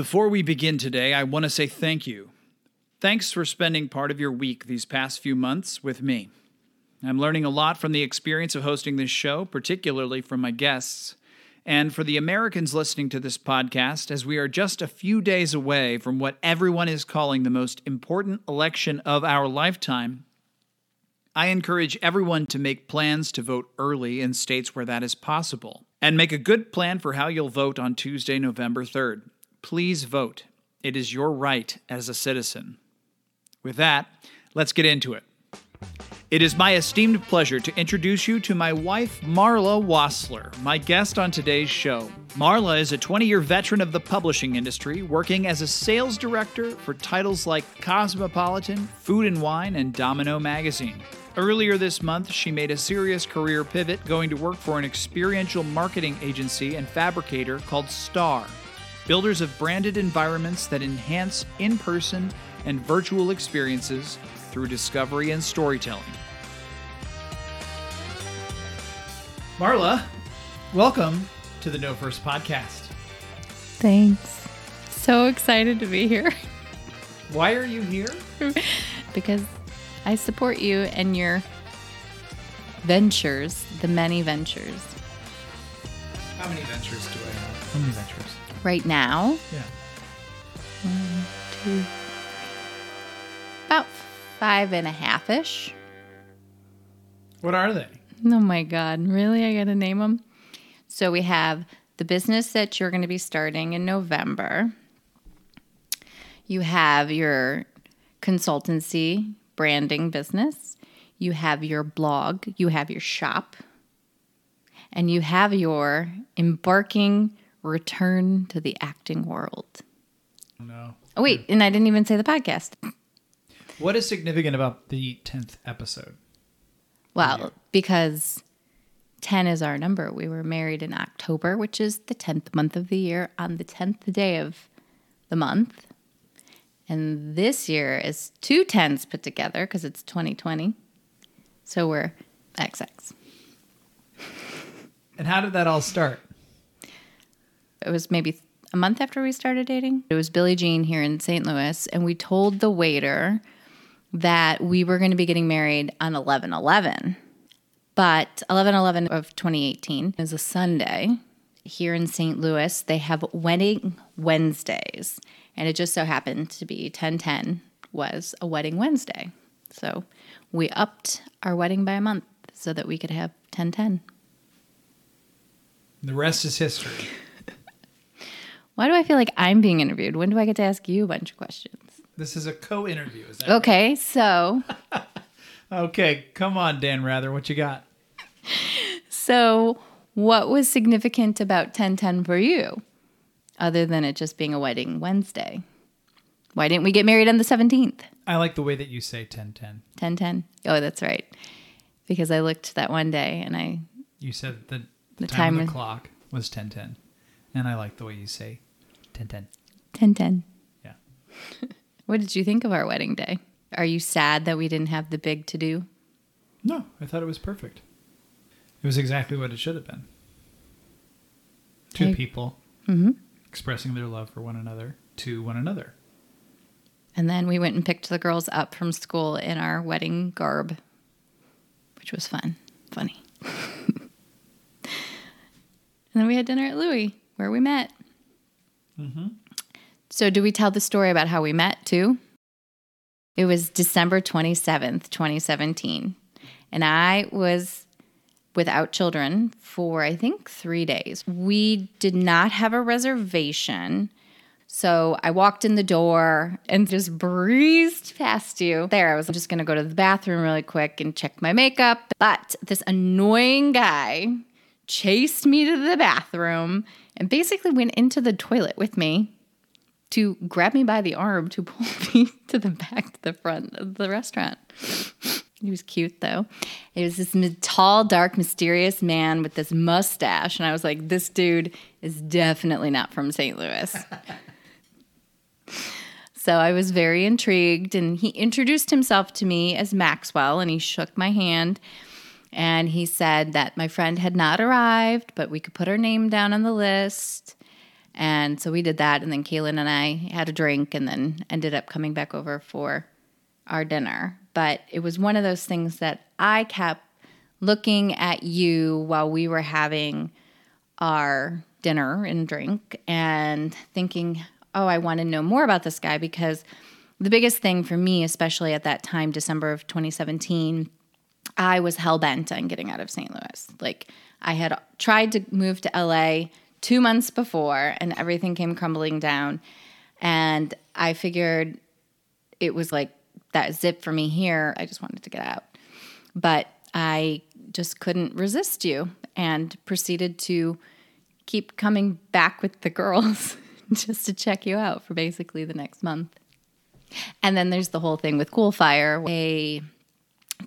Before we begin today, I want to say thank you. Thanks for spending part of your week these past few months with me. I'm learning a lot from the experience of hosting this show, particularly from my guests. And for the Americans listening to this podcast, as we are just a few days away from what everyone is calling the most important election of our lifetime, I encourage everyone to make plans to vote early in states where that is possible. And make a good plan for how you'll vote on Tuesday, November 3rd. Please vote. It is your right as a citizen. With that, let's get into it. It is my esteemed pleasure to introduce you to my wife, Marla Wassler, my guest on today's show. Marla is a 20 year veteran of the publishing industry, working as a sales director for titles like Cosmopolitan, Food and Wine, and Domino Magazine. Earlier this month, she made a serious career pivot, going to work for an experiential marketing agency and fabricator called Star, builders of branded environments that enhance in person and virtual experiences through discovery and storytelling. Marla, welcome to the No First podcast. Thanks. So excited to be here Why are you here? because I support you and your ventures, the many ventures. How many ventures do I have? How many ventures? Right now, Yeah. two, about five and a half ish. What are they? Oh my God. Really? I got to name them? So we have the business that you're going to be starting in November. You have your consultancy branding business. You have your blog. You have your shop. And you have your embarking return to the acting world. No. Oh, wait. And I didn't even say the podcast. What is significant about the 10th episode? Well, because 10 is our number. We were married in October, which is the 10th month of the year, on the 10th day of the month. And this year is two tens put together because it's 2020. So we're XX. And how did that all start? It was maybe a month after we started dating. It was Billie Jean here in St. Louis, and we told the waiter that we were going to be getting married on 11 11. But 11 11 of 2018 is a Sunday. Here in St. Louis, they have wedding Wednesdays. And it just so happened to be 1010 was a wedding Wednesday. So we upped our wedding by a month so that we could have 1010. The rest is history. Why do I feel like I'm being interviewed? When do I get to ask you a bunch of questions? This is a co interview. Is that Okay, so Okay, come on, Dan Rather. What you got? so what was significant about 1010 for you other than it just being a wedding Wednesday? Why didn't we get married on the 17th? I like the way that you say 1010. 1010. Oh, that's right. Because I looked that one day and I You said that the, The time, time of the was- clock was 1010. And I like the way you say 1010. 1010. Yeah. What did you think of our wedding day? Are you sad that we didn't have the big to do? No, I thought it was perfect. It was exactly what it should have been. Two I- people Mhm. expressing their love for one another to one another. And then we went and picked the girls up from school in our wedding garb, which was fun, funny. and then we had dinner at Louie, where we met. Mm-hmm. So, do we tell the story about how we met too? It was December 27th, 2017. And I was without children for, I think, three days. We did not have a reservation. So I walked in the door and just breezed past you. There, I was just gonna go to the bathroom really quick and check my makeup. But this annoying guy chased me to the bathroom and basically went into the toilet with me to grab me by the arm to pull me to the back to the front of the restaurant. He was cute though. It was this tall, dark, mysterious man with this mustache. And I was like, this dude is definitely not from St. Louis. so I was very intrigued. And he introduced himself to me as Maxwell and he shook my hand. And he said that my friend had not arrived, but we could put her name down on the list. And so we did that. And then Kaylin and I had a drink and then ended up coming back over for our dinner. But it was one of those things that I kept looking at you while we were having our dinner and drink and thinking, oh, I want to know more about this guy because the biggest thing for me, especially at that time, December of 2017, I was hell bent on getting out of St. Louis. Like, I had tried to move to LA two months before and everything came crumbling down. And I figured it was like that zip for me here. I just wanted to get out. But I just couldn't resist you and proceeded to keep coming back with the girls just to check you out for basically the next month. And then there's the whole thing with Coolfire, a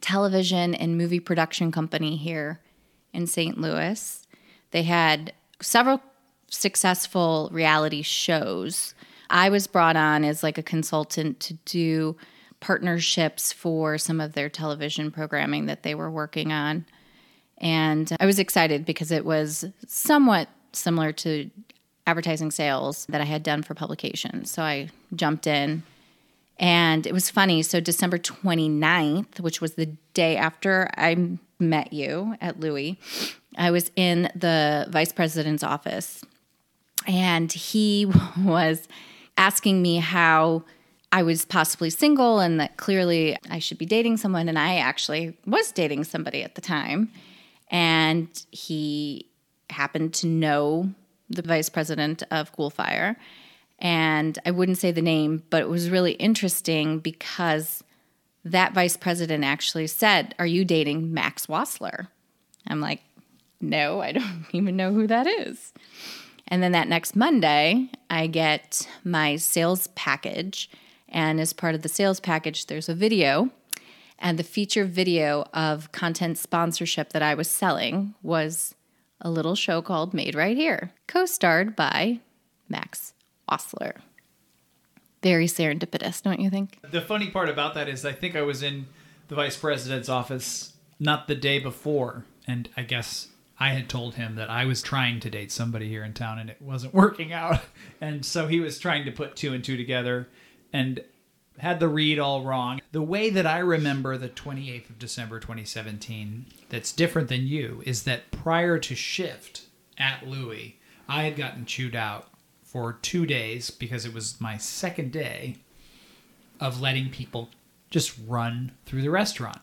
television and movie production company here in St. Louis. They had several successful reality shows. I was brought on as like a consultant to do partnerships for some of their television programming that they were working on. And I was excited because it was somewhat similar to advertising sales that I had done for publications. So I jumped in and it was funny. So December 29th, which was the day after I met you at Louie, I was in the vice president's office and he was asking me how I was possibly single and that clearly I should be dating someone. And I actually was dating somebody at the time. And he happened to know the vice president of Coolfire. And I wouldn't say the name, but it was really interesting because that vice president actually said, Are you dating Max Wassler? I'm like, No, I don't even know who that is. And then that next Monday, I get my sales package. And as part of the sales package, there's a video. And the feature video of content sponsorship that I was selling was a little show called Made Right Here, co starred by Max Wassler. Very serendipitous, don't you think? The funny part about that is, I think I was in the vice president's office not the day before, and I guess I had told him that I was trying to date somebody here in town and it wasn't working out. And so he was trying to put two and two together and had the read all wrong. The way that I remember the 28th of December 2017 that's different than you is that prior to shift at Louie, I had gotten chewed out for two days because it was my second day of letting people just run through the restaurant.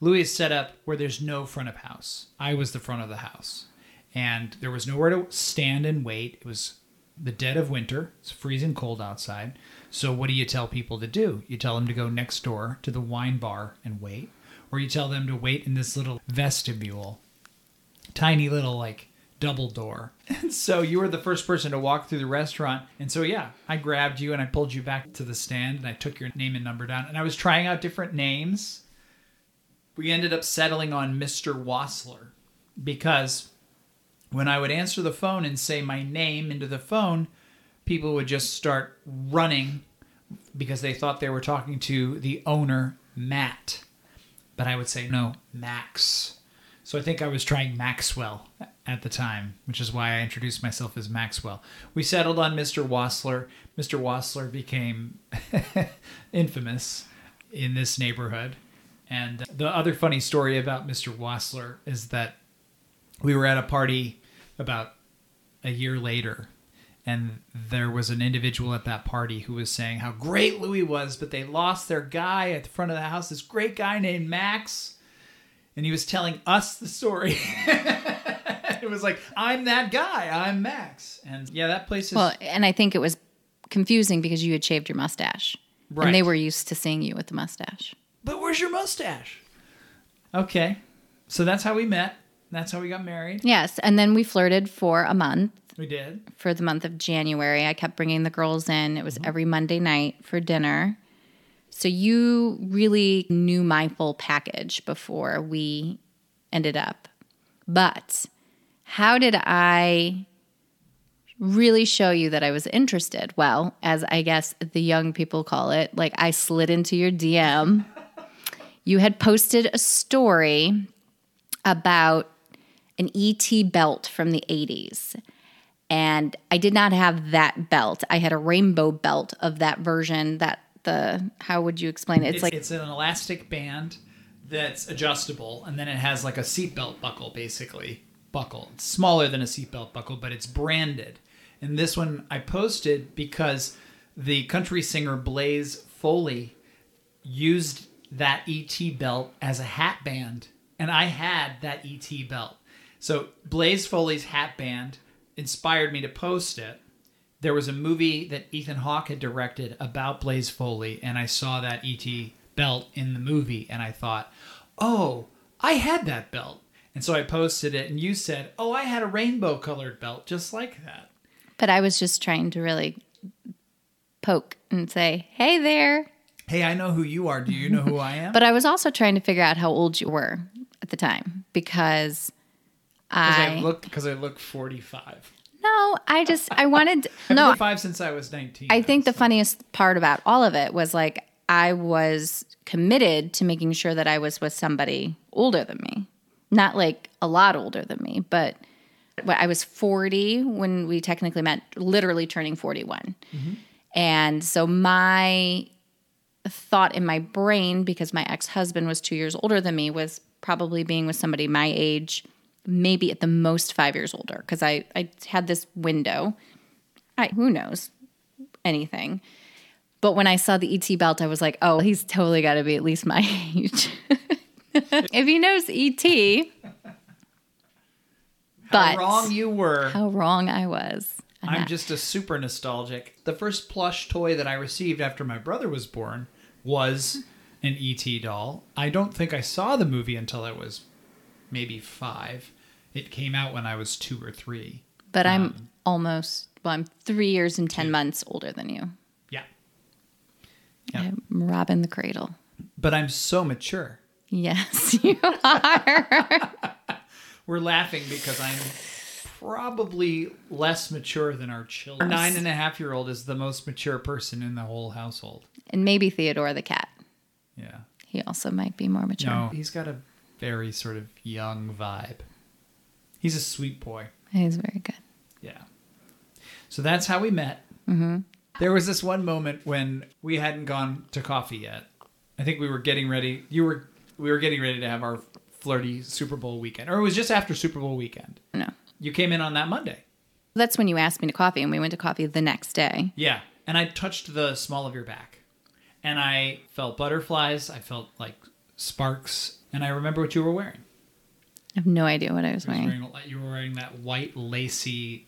Louie is set up where there's no front of house. I was the front of the house. And there was nowhere to stand and wait. It was the dead of winter. It's freezing cold outside. So what do you tell people to do? You tell them to go next door to the wine bar and wait, or you tell them to wait in this little vestibule, tiny little like double door. And so you were the first person to walk through the restaurant. And so yeah, I grabbed you and I pulled you back to the stand and I took your name and number down and I was trying out different names. We ended up settling on Mr. Wassler because when I would answer the phone and say my name into the phone, people would just start running because they thought they were talking to the owner, Matt. But I would say, no, Max. So I think I was trying Maxwell at the time, which is why I introduced myself as Maxwell. We settled on Mr. Wassler. Mr. Wassler became infamous in this neighborhood. And the other funny story about Mr. Wassler is that we were at a party about a year later and there was an individual at that party who was saying how great Louie was, but they lost their guy at the front of the house, this great guy named Max. And he was telling us the story. it was like, I'm that guy, I'm Max. And yeah, that place is. Well, and I think it was confusing because you had shaved your mustache. Right. And they were used to seeing you with the mustache. But where's your mustache? Okay. So that's how we met. That's how we got married. Yes. And then we flirted for a month. We did. For the month of January, I kept bringing the girls in. It was mm-hmm. every Monday night for dinner. So you really knew my full package before we ended up. But how did I really show you that I was interested? Well, as I guess the young people call it, like I slid into your DM. you had posted a story about an ET belt from the 80s. And I did not have that belt. I had a rainbow belt of that version that the how would you explain it? It's, It's, like it's an elastic band that's adjustable, and then it has like a seatbelt buckle, basically. Buckle. It's smaller than a seatbelt buckle, but it's branded. And this one I posted because the country singer Blaze Foley used that ET belt as a hat band, and I had that ET belt. So Blaze Foley's hat band inspired me to post it. There was a movie that Ethan Hawke had directed about Blaze Foley, and I saw that ET belt in the movie, and I thought, oh, I had that belt. And so I posted it, and you said, oh, I had a rainbow colored belt just like that. but I was just trying to really poke and say, "Hey there." Hey, I know who you are. Do you know who I am? But I was also trying to figure out how old you were at the time because I I, look because I look 45. no, I just I wanted no. five since I was 19. I think the so- funniest part about all of it was like I was committed to making sure that I was with somebody older than me, not like a lot older than me, but I was 40 when we technically met, literally turning 41. Mm-hmm. And so my thought in my brain, because my ex husband was two years older than me, was probably being with somebody my age, maybe at the most five years older, because I, I had this window. I, who knows anything. But when I saw the ET belt, I was like, oh, he's totally got to be at least my age. if he knows ET. How But wrong you were. how wrong I was. I'm that. just a super nostalgic. The first plush toy that I received after my brother was born was an ET doll. I don't think I saw the movie until I was maybe five. It came out when I was two or three. But I'm um, almost, well, I'm three years and 10 months older than you. Yeah. Yeah. I'm robbing the cradle. But I'm so mature. Yes, you are. We're laughing because I'm probably less mature than our children. Our nine and a half year old is the most mature person in the whole household. and maybe Theodore the cat. Yeah. He also might be more mature. No, he's got a very sort of young vibe. He's a sweet boy. He's very good. Yeah. So that's how we met. Mm-hmm. There was this one moment when we hadn't gone to coffee yet. I think we were getting ready. You were. We were getting ready to have our flirty Super Bowl weekend, or it was just after Super Bowl weekend. No. You came in on that Monday. That's when you asked me to coffee, and we went to coffee the next day. Yeah, and I touched the small of your back, and I felt butterflies. I felt like sparks, and I remember what you were wearing. I have no idea what I was You were wearing. wearing, you were wearing that white lacy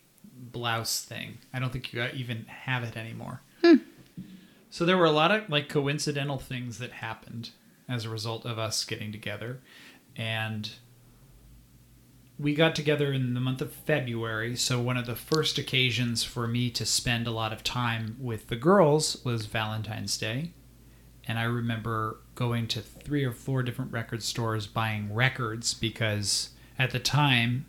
blouse thing. I don't think you even have it anymore. Hmm. So there were a lot of like coincidental things that happened as a result of us getting together, and we got together in the month of February. So one of the first occasions for me to spend a lot of time with the girls was Valentine's Day. And I remember going to three or four different record stores buying records because at the time,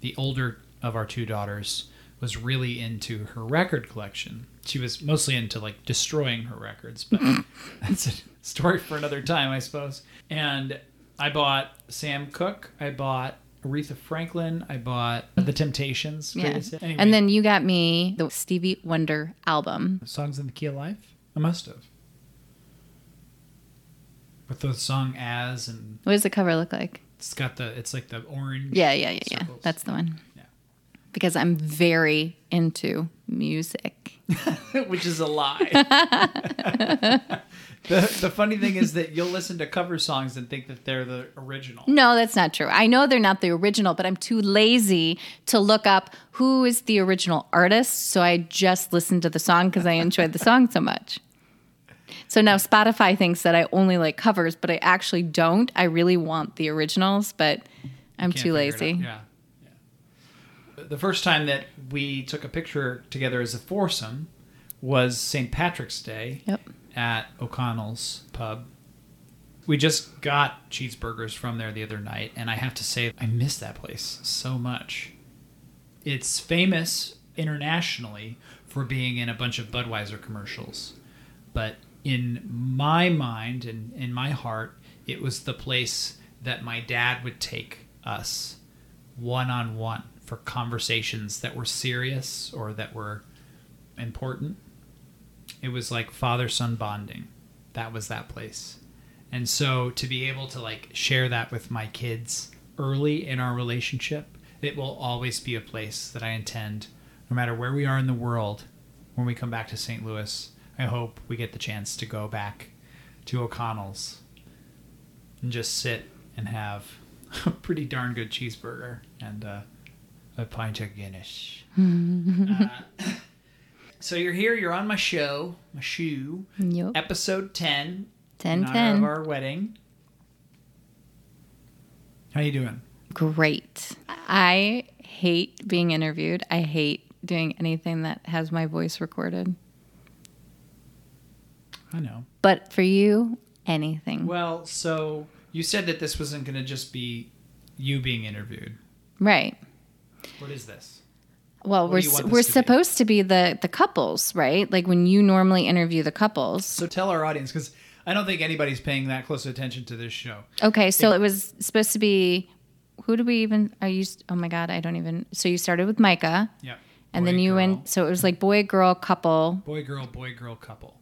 the older of our two daughters was really into her record collection. She was mostly into like destroying her records, but that's a story for another time, I suppose. And I bought Sam Cooke, I bought Aretha Franklin, I bought The Temptations. Yeah. Anyway, And then you got me the Stevie Wonder album. Songs in the Key of Life? I must have. With the song As and What does the cover look like? it's got the it's like the orange Yeah, yeah, yeah, yeah. That's the one. Yeah. Because I'm very into music. which is a lie. the the funny thing is that you'll listen to cover songs and think that they're the original. No, that's not true. I know they're not the original, but I'm too lazy to look up who is the original artist. So I just listened to the song because I enjoyed the song so much. So now Spotify thinks that I only like covers, but I actually don't. I really want the originals, but I'm too lazy. Yeah. The first time that we took a picture together as a foursome was St. Patrick's Day Yep. at O'Connell's pub. We just got cheeseburgers from there the other night, and I have to say, I miss that place so much. It's famous internationally for being in a bunch of Budweiser commercials, but in my mind and in my heart, it was the place that my dad would take us one on one for conversations that were serious or that were important. It was like father son bonding. That was that place. And so to be able to like share that with my kids early in our relationship, it will always be a place that I intend, no matter where we are in the world, when we come back to St. Louis, I hope we get the chance to go back to O'Connell's and just sit and have a pretty darn good cheeseburger and uh, a pint of Guinness. uh, so you're here. You're on my show, my shoe, Yep. episode ten, 10 10. of our wedding. How you doing? Great. I hate being interviewed. I hate doing anything that has my voice recorded. I know. But for you, anything. Well, so you said that this wasn't going to just be you being interviewed. right. What is this? Well, What we're do you want s- we're to be? supposed to be the the couples, right? Like when you normally interview the couples. So tell our audience because I don't think anybody's paying that close attention to this show. Okay, so it was supposed to be who do we even are you oh my god, I don't even So you started with Micah Yeah. and Boy, then you girl. went so it was like boy girl couple. boy girl boy girl couple.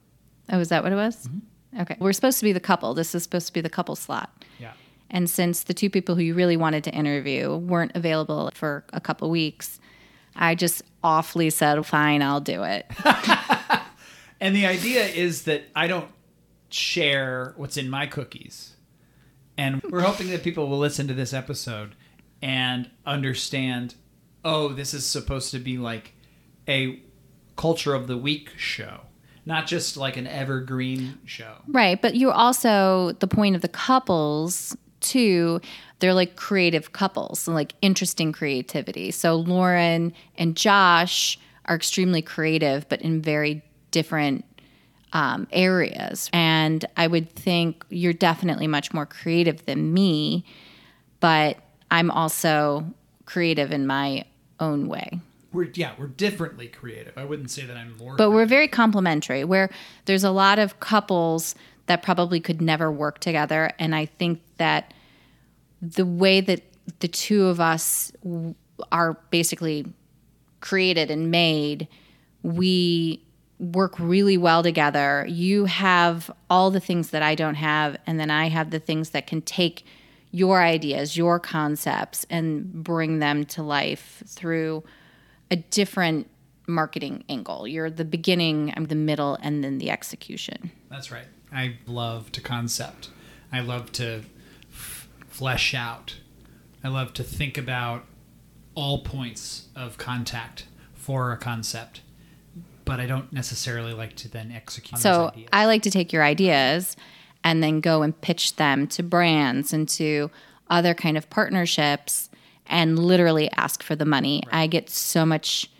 Oh, is that what it was? Mm-hmm. Okay. We're supposed to be the couple. This is supposed to be the couple slot. Yeah. And since the two people who you really wanted to interview weren't available for a couple weeks, I just awfully said, fine, I'll do it. And the idea is that I don't share what's in my cookies. And we're hoping that people will listen to this episode and understand oh, this is supposed to be like a culture of the week show, not just like an evergreen show. right. But you're also the point of the couples, too. They're like creative couples, and like interesting creativity. So Lauren and Josh are extremely creative, but in very different um, areas. And I would think you're definitely much more creative than me, but I'm also creative in my own way. We're yeah, we're differently creative. I wouldn't say that I'm more But we're very complementary, where there's a lot of couples that probably could never work together. And I think that the way that the two of us are basically created and made, we work really well together. You have all the things that I don't have, and then I have the things that can take your ideas, your concepts, and bring them to life through a different marketing angle. You're the beginning, I'm the middle, and then the execution. That's right. I love to concept. I love to flesh out. I love to think about all points of contact for a concept, but I don't necessarily like to then execute So those ideas. I like to take your ideas and then go and pitch them to brands and to other kind of partnerships and literally ask for the money. I get so much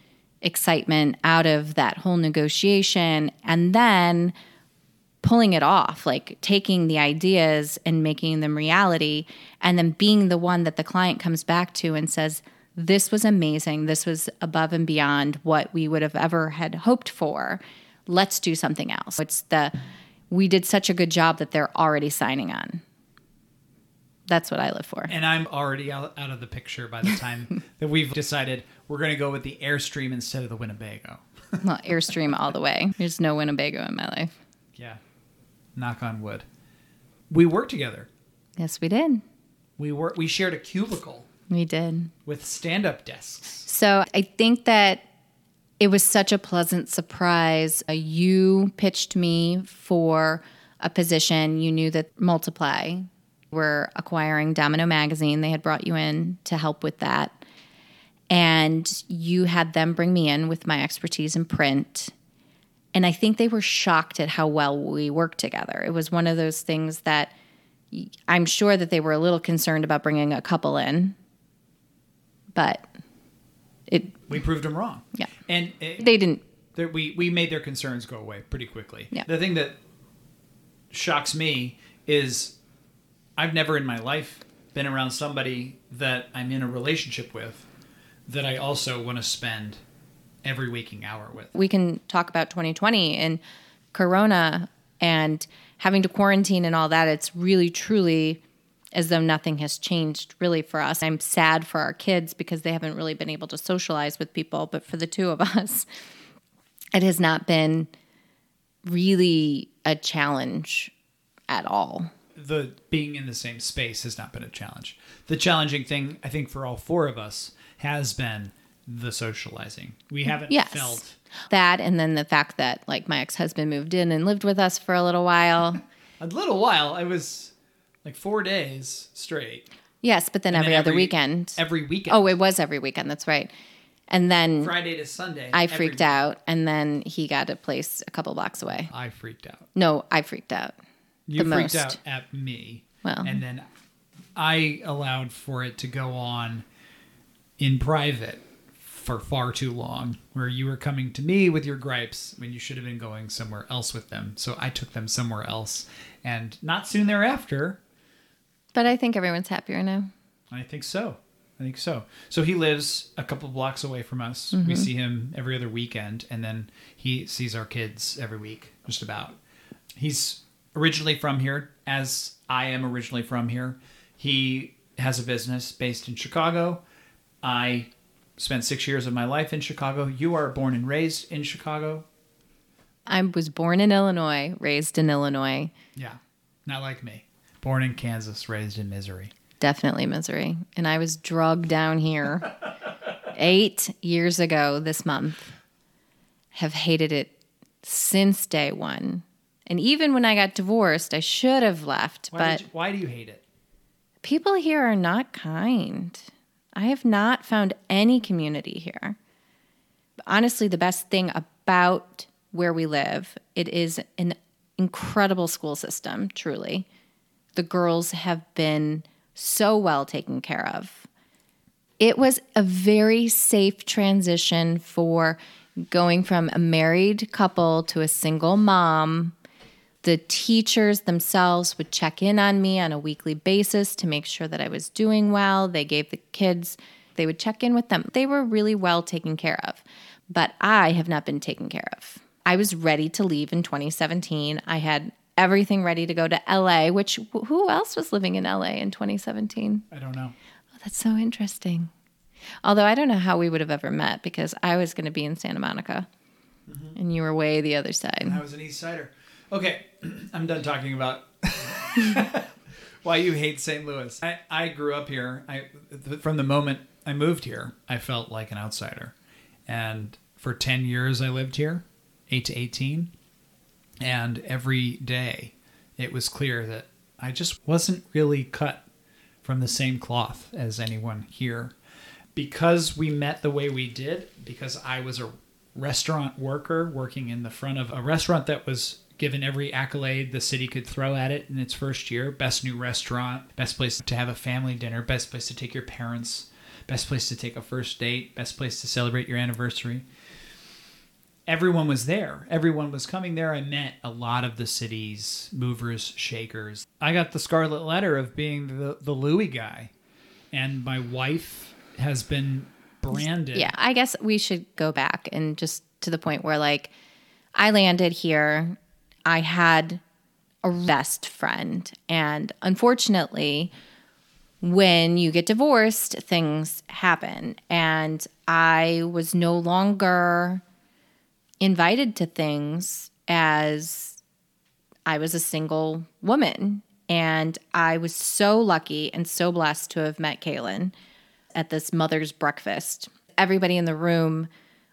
excitement out of that whole negotiation and then pulling it off, like taking the ideas and making them reality, and then being the one that the client comes back to and says, This was amazing. This was above and beyond what we would have ever had hoped for. Let's do something else. It's the we did such a good job that they're already signing on. That's what I live for. and I'm already out, out of the picture by the time that we've decided we're going to go with the Airstream instead of the Winnebago. Well, Airstream all the way. There's no Winnebago in my life. Yeah. Knock on wood. We worked together. Yes, we did. We were we shared a cubicle We did. with stand-up desks. So I think that it was such a pleasant surprise. Uh, you pitched me for a position. You knew that Multiply were acquiring Domino Magazine. They had brought you in to help with that. And you had them bring me in with my expertise in print. And I think they were shocked at how well we worked together. It was one of those things that I'm sure that they were a little concerned about bringing a couple in, but it We proved them wrong. Yeah. And it, they didn't we we made their concerns go away pretty quickly. Yeah. The thing that shocks me is I've never in my life been around somebody that I'm in a relationship with that I also want to spend every waking hour with. we can talk about 2020 and corona and having to quarantine and all that it's really truly as though nothing has changed really for us. I'm sad for our kids because they haven't really been able to socialize with people, but for the two of us, it has not been really a challenge at all. The being in the same space has not been a challenge. The challenging thing, I think, for all four of us has been the socializing. We haven't Yes. felt That and then the fact that like my ex-husband moved in and lived with us for a little while. a little while. I was like four days straight. Yes, but then And every, then other weekend. Every weekend. oh, it was every weekend. That's right. And then Friday to Sunday. I freaked out, and then he got a place a couple blocks away. I freaked out. No, I freaked out. You freaked most. out at me. Well. and then I allowed for it to go on in private for far too long, where you were coming to me with your gripes when you should have been going somewhere else with them. So I took them somewhere else, and not soon thereafter, But I think everyone's happier now. I think so. I think so. So he lives a couple blocks away from us. Mm-hmm. We see him every other weekend, and then he sees our kids every week, just about. He's originally from here, as I am originally from here. He has a business based in Chicago. I spent six years of my life in Chicago. You are born and raised in Chicago. I was born in Illinois, raised in Illinois. Yeah, not like me. Born in Kansas, raised in misery. Definitely misery. And I was drugged down here eight years ago this month. Have hated it since day one. And even when I got divorced, I should have left. Why, but you- why do you hate it? people here are not kind. I have not found any community here. Honestly, the best thing about where we live, it is an incredible school system, truly. The girls have been so well taken care of. It was a very safe transition for going from a married couple to a single mom the teachers themselves would check in on me on a weekly basis to make sure that I was doing well. They gave the kids, they would check in with them. They were really well taken care of, but I have not been taken care of. I was ready to leave in 2017. I had everything ready to go to LA, which who else was living in LA in 2017? I don't know. Oh, that's so interesting. Although I don't know how we would have ever met because I was going to be in Santa Monica mm-hmm. and you were way the other side. I was an East Sider. Okay, I'm done talking about why you hate St. Louis. I, I grew up here. I th- from the moment I moved here, I felt like an outsider, and for ten years I lived here, eight to eighteen, and every day it was clear that I just wasn't really cut from the same cloth as anyone here. Because we met the way we did, because I was a restaurant worker working in the front of a restaurant that was given every accolade the city could throw at it in its first year best new restaurant, best place to have a family dinner, best place to take your parents, best place to take a first date, best place to celebrate your anniversary everyone was there. Everyone was coming there. I met a lot of the city's movers, shakers. I got the scarlet letter of being the, the Louie guy. And my wife has been branded. Yeah, I guess we should go back and just to the point where like I landed here, I had a best friend. And unfortunately when you get divorced, things happen. And I was no longer invited to things as I was a single woman. And I was so lucky and so blessed to have met Kaylin at this mother's breakfast. Everybody in the room,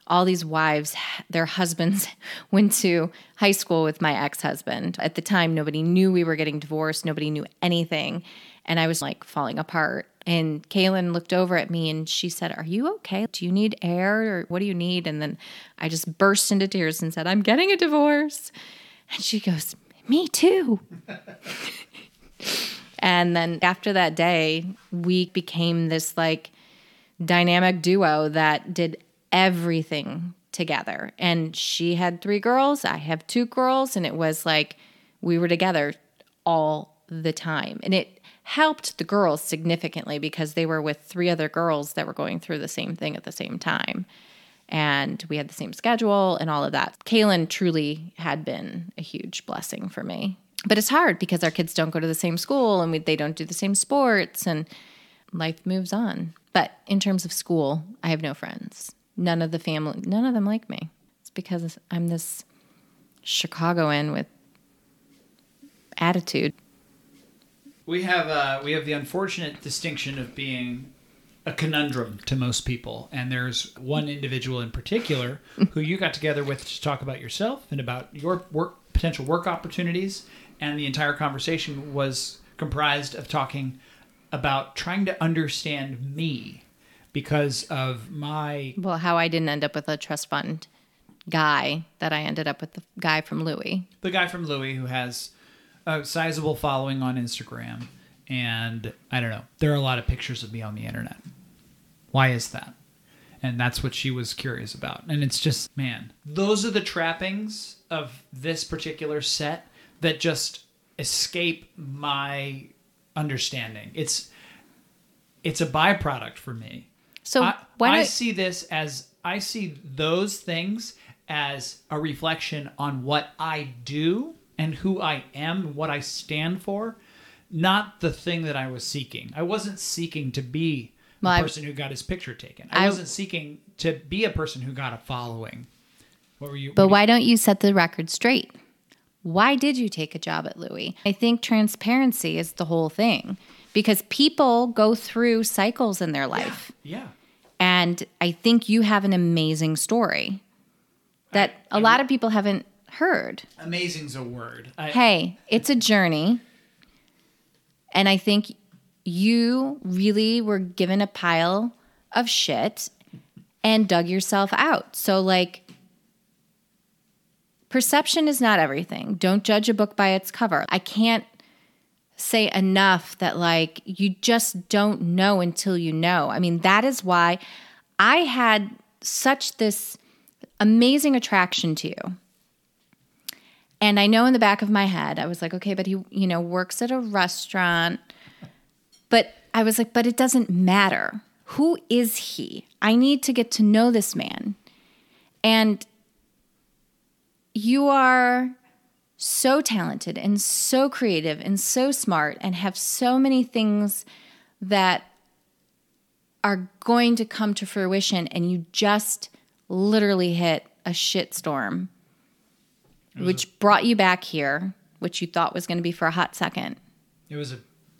all these wives, their husbands went to high school with my ex husband. At the time, nobody knew we were getting divorced, nobody knew anything. And I was like falling apart. And Kaylin looked over at me and she said, Are you okay? Do you need air or what do you need? And then I just burst into tears and said, I'm getting a divorce. And she goes, Me too. And then after that day, we became this like dynamic duo that did everything together. And she had three girls, I have two girls, and it was like we were together all the time. And it helped the girls significantly because they were with three other girls that were going through the same thing at the same time. And we had the same schedule and all of that. Kaylin truly had been a huge blessing for me. But it's hard because our kids don't go to the same school and we, they don't do the same sports and life moves on. But in terms of school, I have no friends. None of the family, none of them like me. It's because I'm this Chicagoan with attitude. We have uh, we have the unfortunate distinction of being a conundrum to most people, and there's one individual in particular who you got together with to talk about yourself and about your work potential work opportunities, and the entire conversation was comprised of talking about trying to understand me because of my Well, how I didn't end up with a trust fund guy that I ended up with the guy from Louie. the guy from Louie who has a sizable following on Instagram, and I don't know. There are a lot of pictures of me on the internet. Why is that? And that's what she was curious about. And it's just, man, those are the trappings of this particular set that just escape my understanding. It's it's a byproduct for me. So I, why I see this as I see those things as a reflection on what I do and who I am, what I stand for, not the thing that I was seeking. I wasn't seeking to be a Well, I- person who got his picture taken. I, I- wasn't seeking to be a person who got a following. What were you? But why don't you set the record straight? Why did you take a job at Louie? I think transparency is the whole thing because people go through cycles in their life. you- yeah. And I think you have an amazing story that a lot of people haven't heard. Amazing's a word. I, Hey, it's a journey. And I think you really were given a pile of shit and dug yourself out. So, like, perception is not everything. Don't judge a book by its cover. I can't say enough that, like, you just don't know until you know. I mean, that is why I had such this amazing attraction to you. And I know in the back of my head, I was like, okay, but he, you know, works at a restaurant. But I was like, but it doesn't matter. Who is he? I need to get to know this man. And you are so talented and so creative and so smart and have so many things that are going to come to fruition and you just literally hit a shitstorm which brought you back here which you thought was going to be for a hot second It was a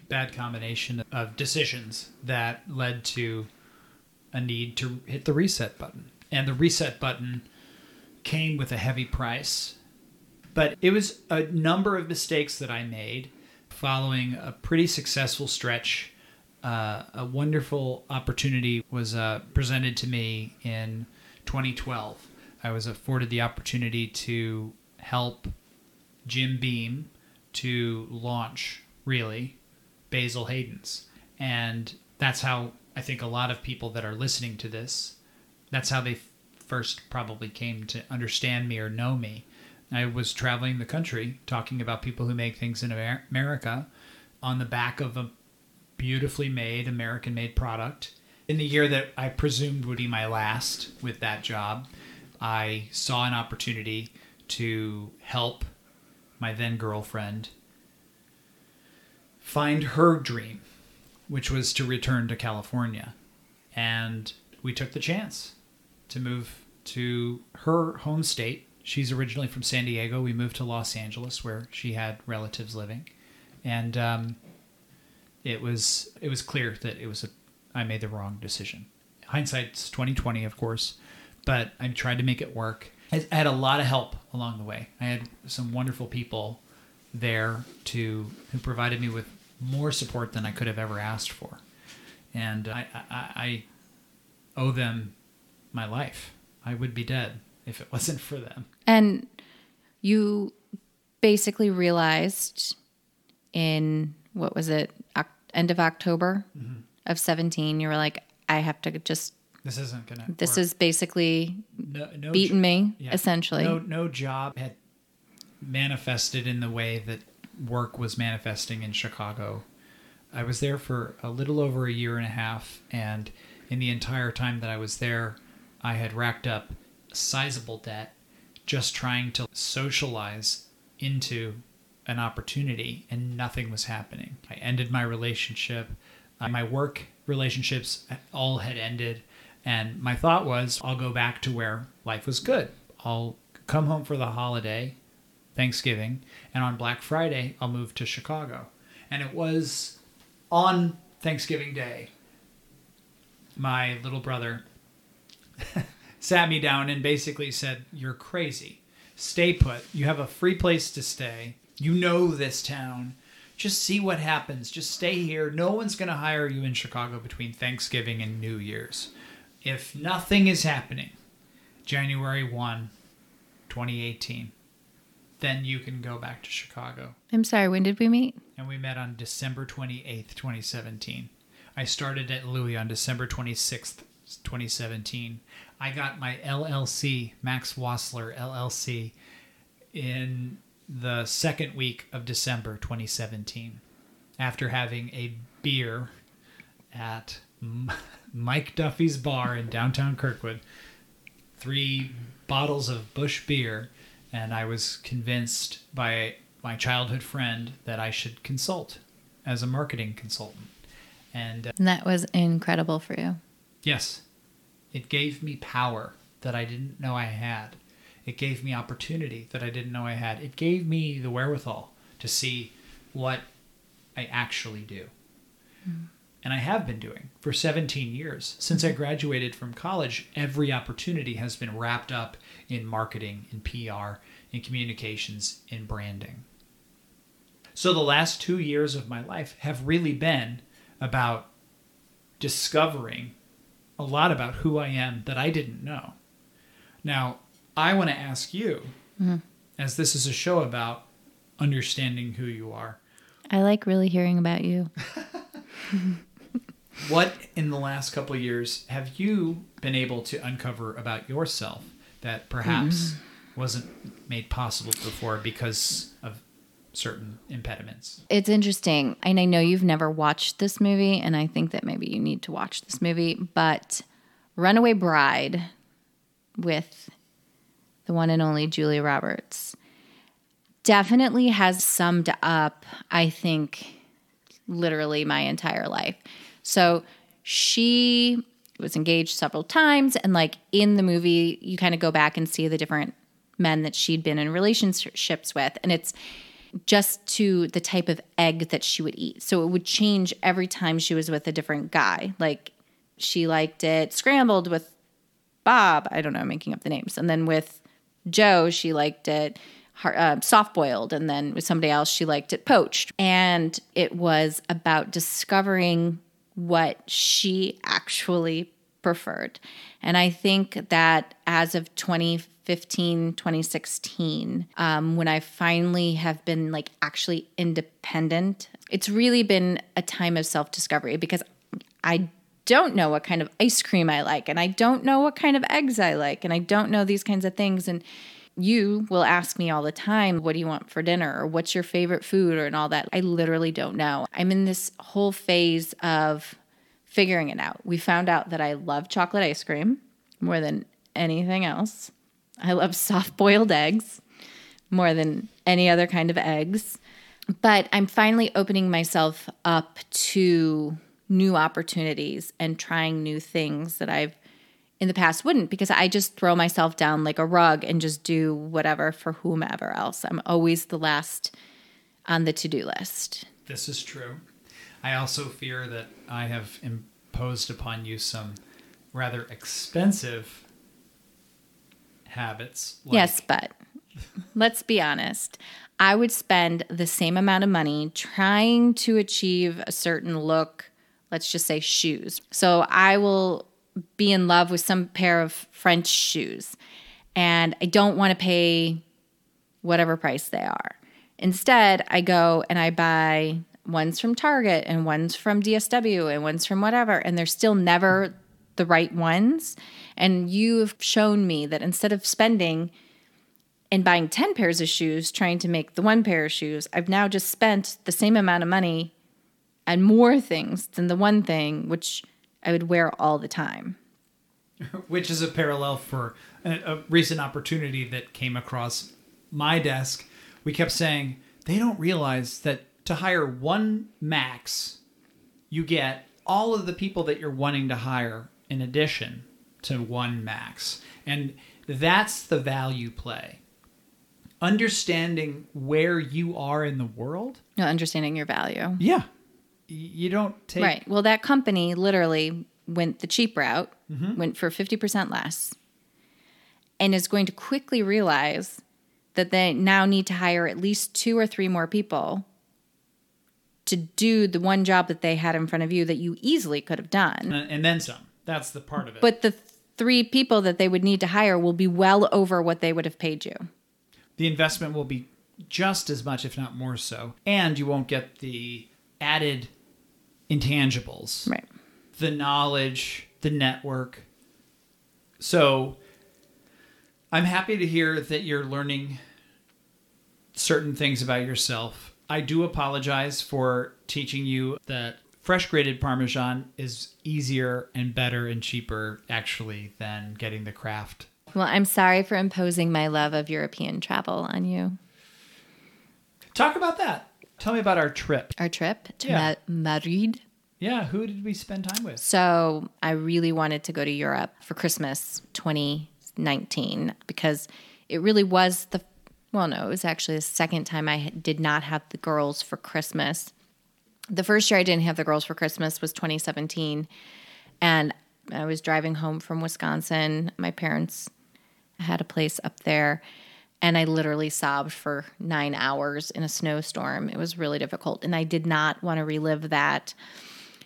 bad combination of decisions that led to a need to hit the reset button. And the reset button came with a heavy price. But it was a number of mistakes that I made following a pretty successful stretch. Uh, a wonderful opportunity was uh, presented to me in 2012. I was afforded the opportunity to help Jim Beam to launch, really, Basil Hayden's. And that's how I think a lot of people that are listening to this, that's how they first probably came to understand me or know me. I was traveling the country talking about people who make things in Amer- America on the back of a beautifully made American made product. In the year that I presumed would be my last with that job, I saw an opportunity to help my then girlfriend find her dream, which was to return to California. And we took the chance to move to her home state. She's originally from San Diego. We moved to Los Angeles, where she had relatives living, and um, it was it was clear that it was a I made the wrong decision. Hindsight's twenty twenty, of course, but I tried to make it work. I had a lot of help along the way. I had some wonderful people there to who provided me with more support than I could have ever asked for, and I I, I owe them my life. I would be dead if it wasn't for them. And you basically realized in what was it, end of October mm-hmm. of 17, you were like, I have to just, This isn't gonna. this work. is basically no, no beating me, Yeah. essentially. No, no job had manifested in the way that work was manifesting in Chicago. I was there for a little over a year and a half, and in the entire time that I was there, I had racked up sizable debt just trying to socialize into an opportunity and nothing was happening. I ended my relationship. Uh, my work relationships all had ended. And my thought was, I'll go back to where life was good. I'll come home for the holiday, Thanksgiving, and on Black Friday, I'll move to Chicago. And it was on Thanksgiving Day, my little brother sat me down and basically said, You're crazy. Stay put. You have a free place to stay. You know this town. Just see what happens. Just stay here. No one's going to hire you in Chicago between Thanksgiving and New Year's. If nothing is happening, January 1, 2018, then you can go back to Chicago. I'm sorry, when did we meet? And we met on December 28th, 2017. I started at Louie on December 26th, 2017. I got my LLC, Max Wassler LLC, in the second week of December 2017 after having a beer at Mike Duffy's bar in downtown Kirkwood. Three bottles of Busch beer, and I was convinced by my childhood friend that I should consult as a marketing consultant. And, uh, and that was incredible for you. Yes. It gave me power that I didn't know I had. It gave me opportunity that I didn't know I had. It gave me the wherewithal to see what I actually do. Mm. And I have been doing for 17 years. Since I graduated from college, every opportunity has been wrapped up in marketing, in PR, in communications, in branding. So the last two years of my life have really been about discovering a lot about who I am that I didn't know. Now, I want to ask you, mm-hmm. as this is a show about understanding who you are. I like really hearing about you. what in the last couple of years have you been able to uncover about yourself that perhaps mm-hmm. wasn't made possible before because of certain impediments. It's interesting. And I know you've never watched this movie, and I think that maybe you need to watch this movie, but Runaway Bride with the one and only Julia Roberts definitely has summed up, I think, literally my entire life. So she was engaged several times, and like in the movie, you kind of go back and see the different men that she'd been in relationships with, and it's just to the type of egg that she would eat. So it would change every time she was with a different guy. Like she liked it scrambled with Bob. I don't know, I'm making up the names. And then with Joe, she liked it uh, soft boiled. And then with somebody else, she liked it poached. And it was about discovering what she actually preferred. And I think that as of 2015, 2016, um, when I finally have been like actually independent, it's really been a time of self discovery because I don't know what kind of ice cream I like, and I don't know what kind of eggs I like, and I don't know these kinds of things. And you will ask me all the time, What do you want for dinner? or What's your favorite food? or and all that. I literally don't know. I'm in this whole phase of figuring it out. We found out that I love chocolate ice cream more than anything else. I love soft boiled eggs more than any other kind of eggs. But I'm finally opening myself up to new opportunities and trying new things that I've in the past wouldn't because I just throw myself down like a rug and just do whatever for whomever else. I'm always the last on the to do list. This is true. I also fear that I have imposed upon you some rather expensive habits. Like... Yes, but let's be honest. I would spend the same amount of money trying to achieve a certain look, let's just say shoes. So I will be in love with some pair of French shoes and I don't want to pay whatever price they are. Instead, I go and I buy one's from Target and one's from DSW and one's from whatever, and they're still never the right ones. And you've shown me that instead of spending and buying 10 pairs of shoes trying to make the one pair of shoes, I've now just spent the same amount of money and more things than the one thing, which I would wear all the time. which is a parallel for a recent opportunity that came across my desk. We kept saying, they don't realize that to hire one max, you get all of the people that you're wanting to hire in addition to one max. And that's the value play. Understanding where you are in the world. No, understanding your value. Yeah. You don't take. Right. Well, that company literally went the cheap route, mm-hmm. went for 50% less, and is going to quickly realize that they now need to hire at least two or three more people to do the one job that they had in front of you that you easily could have done. And and then some. That's the part of it. But the three people that they would need to hire will be well over what they would have paid you. the investment will be just as much, if not more so. And you won't get the added intangibles. Right. the knowledge, the network. So I'm happy to hear that you're learning certain things about yourself. I do apologize for teaching you that fresh grated parmesan is easier and better and cheaper actually than getting the Kraft. Well, I'm sorry for imposing my love of European travel on you. Talk about that. Tell me about our trip. Our trip to Yeah. Ma- Madrid. Yeah, who did we spend time with? So I really wanted to go to Europe for Christmas 2019 because it really was the well, no, it was actually the second time I did not have the girls for Christmas. The first year I didn't have the girls for Christmas was 2017, and I was driving home from Wisconsin. My parents had a place up there, and I literally sobbed for nine hours in a snowstorm. It was really difficult, and I did not want to relive that.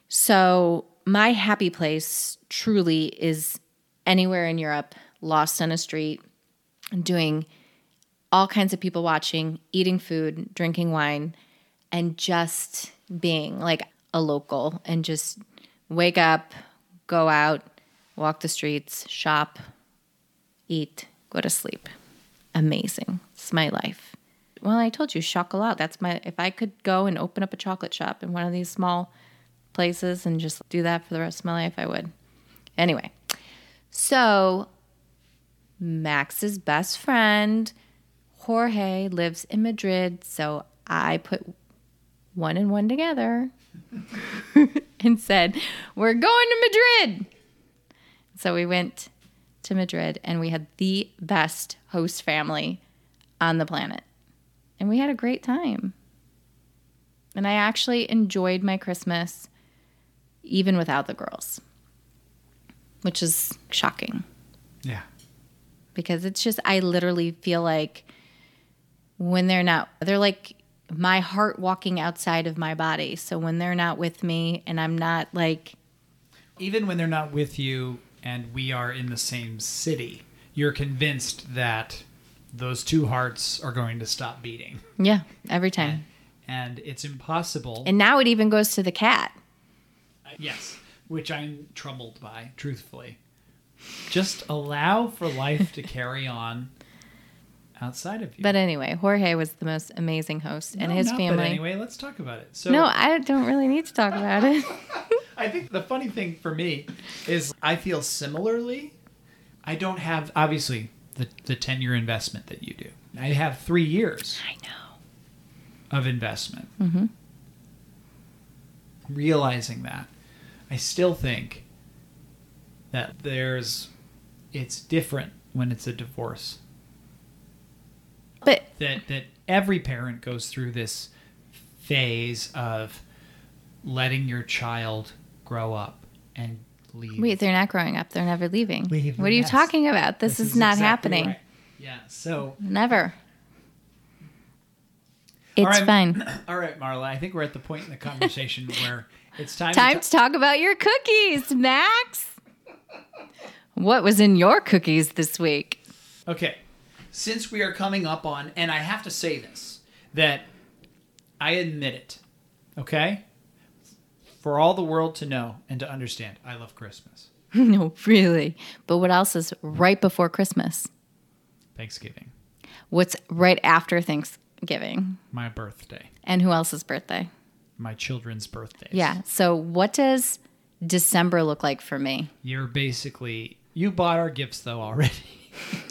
So, my happy place truly is anywhere in Europe, lost on a street, doing all kinds of people watching, eating food, drinking wine, and just being like a local and just wake up, go out, walk the streets, shop, eat, go to sleep. Amazing. It's my life. Well, I told you, chocolat. That's my. If I could go and open up a chocolate shop in one of these small places and just do that for the rest of my life, I would. Anyway, so Max's best friend, Jorge, lives in Madrid. So I put one and one together and said, We're going to Madrid. So we went to Madrid and we had the best host family on the planet. And we had a great time. And I actually enjoyed my Christmas even without the girls, which is shocking Yeah. because it's just, I literally feel like when they're not, they're like my heart walking outside of my body. So when they're not with me and I'm not like, even when they're not with you and we are in the same city, you're convinced that those two hearts are going to stop beating. yeah, every time. And it's impossible. And now it even goes to the cat. yes, which I'm troubled by, truthfully. Just allow for life to carry on outside of you. But anyway, Jorge was the most amazing host and No, his not but family. anyway, let's talk about it. So No, I don't really need to talk about it. I think the funny thing for me is I feel similarly. I don't have obviously the the ten year investment that you do. I have three years I know. of investment. Mm-hmm. Realizing that, I still think that there's it's different when it's a divorce. But That that every parent goes through this phase of letting your child grow up and leave. wait, they're not growing up. They're never leaving. Leave, what are you yes. talking about? This, is, not exactly happening. right. Yeah. So Never. It's All right. fine. All right, Marla. I think we're at the point in the conversation where it's time. Time to to talk about your cookies, Max. What was in your cookies this week? Okay. Since we are coming up on, and I have to say this, that I admit it, okay? For all the world to know and to understand, I love Christmas, no, really. But what else is right before Christmas? Thanksgiving, What's right after Thanksgiving? my birthday, And who else's birthday? my children's birthdays. Yeah. So what does December look like for me? You're basically, you bought our gifts though already.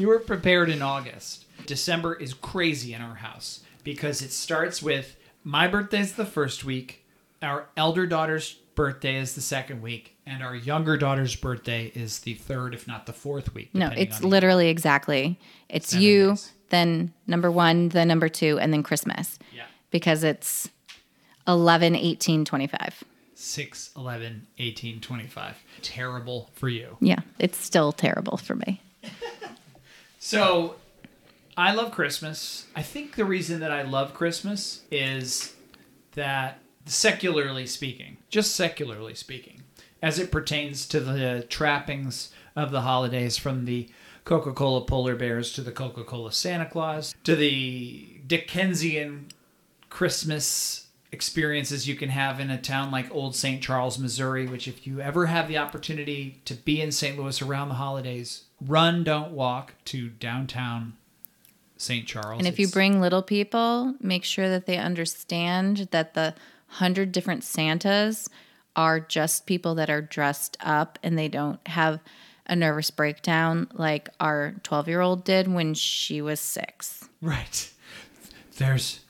you were prepared in August. December is crazy in our house. because it starts with my birthday is the first week, our elder daughter's birthday is the second week, and our younger daughter's birthday is the third, if not the fourth week. No, it's literally exactly. It's Seven you, days. then number one, then number two, and then Christmas. Yeah. Because it's 11, 18, 25. 6, 11, 18, 25. Terrible for you. Yeah, it's still terrible for me. So, I love Christmas. I think the reason that I love Christmas is that, secularly speaking, just secularly speaking, as it pertains to the trappings of the holidays from the Coca Cola polar bears to the Coca Cola Santa Claus to the Dickensian Christmas experiences you can have in a town like Old St. Charles, Missouri, which, if you ever have the opportunity to be in St. Louis around the holidays, run, don't walk to downtown St. Charles. And if you bring little people, make sure that they understand that the hundred different Santas are just people that are dressed up and they don't have a nervous breakdown like our 12 year old did when she was six. Right. There's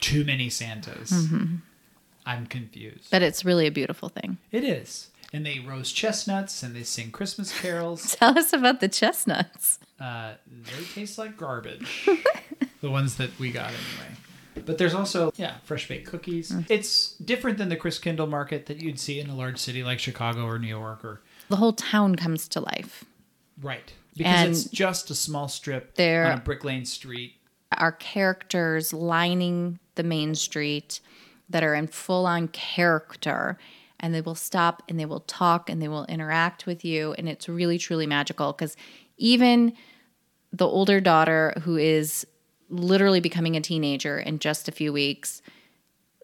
too many Santas. Mm-hmm. I'm confused. But it's really a beautiful thing. It is. And they roast chestnuts and they sing Christmas carols. Tell us about the chestnuts. Uh, they taste like garbage. the ones that we got anyway. But there's also, yeah, fresh baked cookies. Mm. It's different than the Christkindl market that you'd see in a large city like Chicago or New York or. The whole town comes to life. Right. Because And it's just a small strip there- on a brick lane street. Our characters lining the main street that are in full on character and they will stop and they will talk and they will interact with you and it's really truly magical because even the older daughter who is literally becoming a teenager in just a few weeks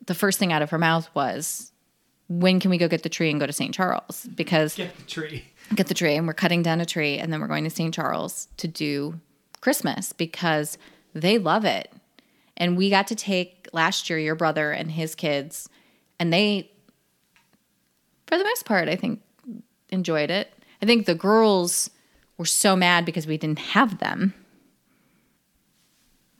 the first thing out of her mouth was when can we go get the tree and go to St. Charles because Get the tree. get the tree and we're cutting down a tree and then we're going to St. Charles to do Christmas because they love it. And we got to take last year your brother and his kids and they for the most part I think enjoyed it. I think the girls were so mad because we didn't have them.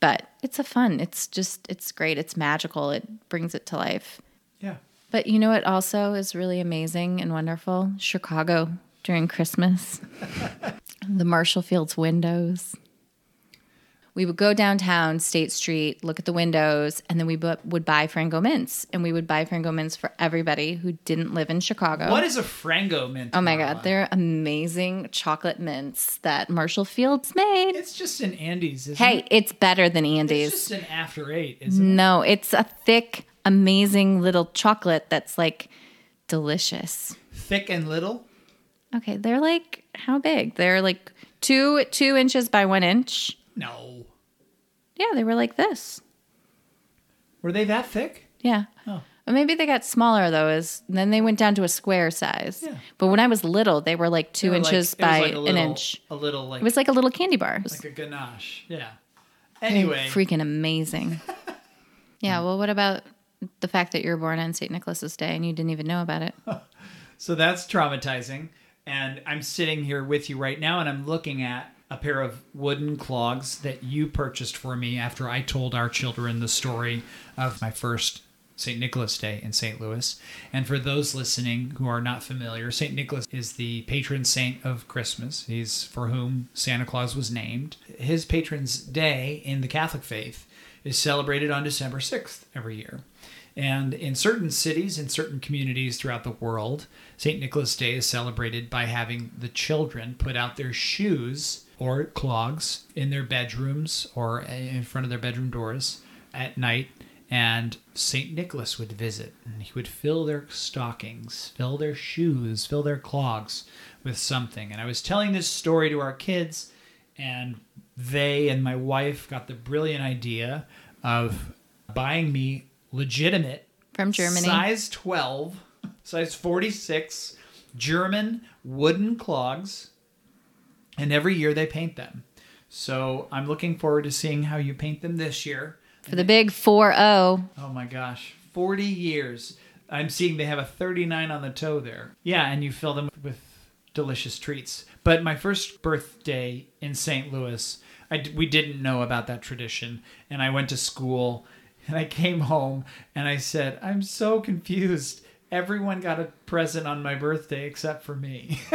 But it's a fun. It's just it's great. It's magical. It brings it to life. Yeah. But you know what also is really amazing and wonderful? Chicago during Christmas. the Marshall Fields windows. We would go downtown, State Street, look at the windows, and then we bu- would buy Frango mints. And we would buy Frango mints for everybody who didn't live in Chicago. What is a Frango mint? oh my Marla? God, they're amazing chocolate mints that Marshall Fields made. It's just an Andes, isn't it? Hey, it? it's better than Andes. It's just an after eight, isn't it? No, it's a thick, amazing little chocolate that's like delicious. Thick and little. Okay, they're like how big? They're like two two inches by one inch. No. Yeah, they were like this. Were they that thick? Yeah. Oh. But maybe they got smaller though. As then they went down to a square size. Yeah. But when I was little, they were like two were inches was by like a an inch. A little like It was like a little candy bar. It was like a ganache. Yeah. Anyway, freaking amazing. yeah. Well, what about the fact that you were born on St. Nicholas's Day and you didn't even know about it? so that's traumatizing. And I'm sitting here with you right now, and I'm looking at a pair of wooden clogs that you purchased for me after I told our children the story of my first St. Nicholas Day in St. Louis. And for those listening who are not familiar, St. Nicholas is the patron saint of Christmas. He's for whom Santa Claus was named. His patron's day in the Catholic faith is celebrated on December 6th every year. And in certain cities, in certain communities throughout the world, St. Nicholas Day is celebrated by having the children put out their shoes or clogs in their bedrooms or in front of their bedroom doors at night. And St. Nicholas would visit and he would fill their stockings, fill their shoes, fill their clogs with something. And I was telling this story to our kids, and they and my wife got the brilliant idea of buying me legitimate From Germany. size 12 size 46 german wooden clogs and every year they paint them so i'm looking forward to seeing how you paint them this year For the big 4 0. oh my gosh 40 years i'm seeing they have a 39 on the toe there yeah and you fill them with delicious treats but my first birthday in st louis I d we didn't know about that tradition and i went to school And I came home and I said, I'm so confused. Everyone got a present on my birthday except for me.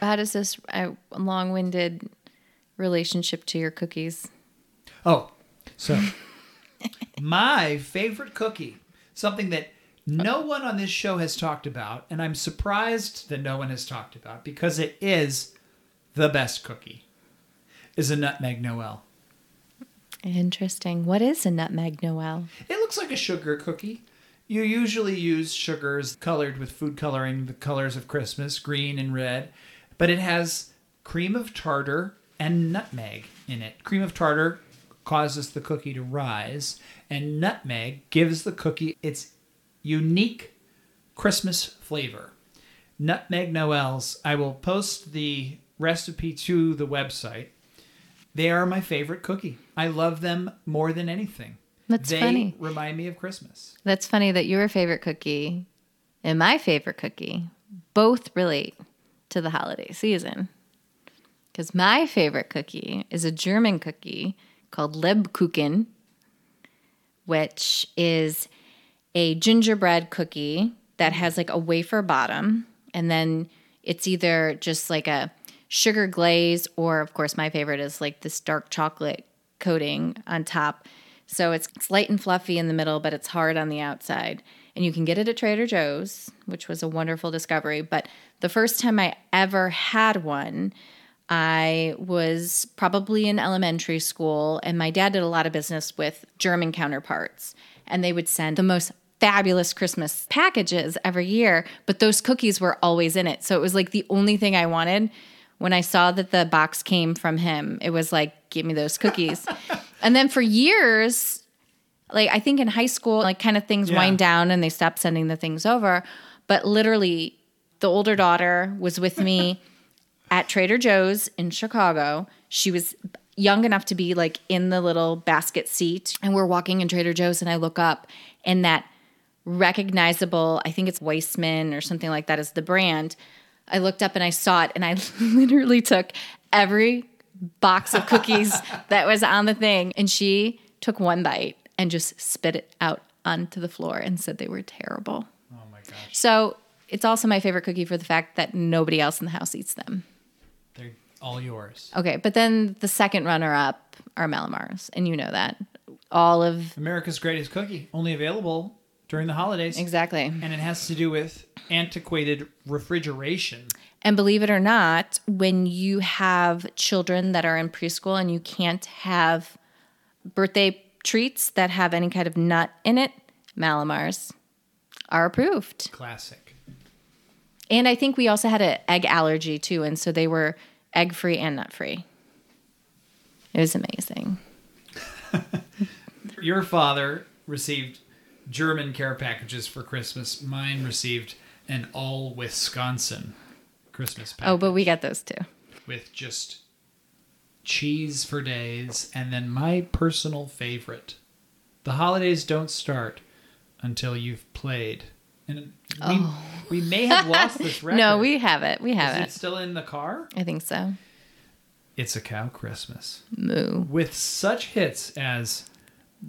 How does this uh, long-winded relationship to your cookies? Oh, so my favorite cookie, something that no one on this show has talked about, and I'm surprised that no one has talked about because it is the best cookie, is a nutmeg Noel. Interesting. What is a nutmeg Noel? It looks like a sugar cookie. You usually use sugars colored with food coloring, the colors of Christmas, green and red, but it has cream of tartar and nutmeg in it. Cream of tartar causes the cookie to rise, and nutmeg gives the cookie its unique Christmas flavor. Nutmeg Noels, I will post the recipe to the website. They are my favorite cookie. I love them more than anything. That's they funny. remind me of Christmas. That's funny that your favorite cookie and my favorite cookie both relate to the holiday season. Because my favorite cookie is a German cookie called Lebkuchen, which is a gingerbread cookie that has like a wafer bottom. And then it's either just like a sugar glaze, or of course, my favorite is like this dark chocolate coating on top. So it's, it's light and fluffy in the middle, but it's hard on the outside. And you can get it at Trader Joe's, which was a wonderful discovery. But the first time I ever had one, I was probably in elementary school, and my dad did a lot of business with German counterparts, and they would send the most fabulous Christmas packages every year, but those cookies were always in it. So it was like the only thing I wanted when I saw that the box came from him. It was like, give me those cookies. and then for years, like I think in high school, like kind of things Yeah. wind down and they stop sending the things over. But literally, the older daughter was with me at Trader Joe's in Chicago. She was young enough to be like in the little basket seat, and we're walking in Trader Joe's, and I look up, and that recognizable, I think it's Weissman or something like that is the brand. I looked up and I saw it, and I literally took every box of cookies that was on the thing, and she took one bite and just spit it out onto the floor and said they were terrible. Oh my gosh. So it's also my favorite cookie for the fact that nobody else in the house eats them. They're all yours. Okay, but then the second runner up are Mallomars, and you know that. All of America's greatest cookie, only available during the holidays. exactly. And it has to do with antiquated refrigeration. And believe it or not, when you have children that are in preschool and you can't have birthday treats that have any kind of nut in it, Mallomars are approved. Classic. And I think we also had an egg allergy too, and so they were egg free and nut free. It was amazing. Your father received German care packages for Christmas. Mine received an all Wisconsin Christmas package Oh, but we got those too. with just cheese for days. And then my personal favorite the holidays don't start until you've played. And we, oh. we may have lost this record. Oh. No, we have it. We have Is it. it still in the car? I think so. It's a Cow Christmas. Moo. with such hits as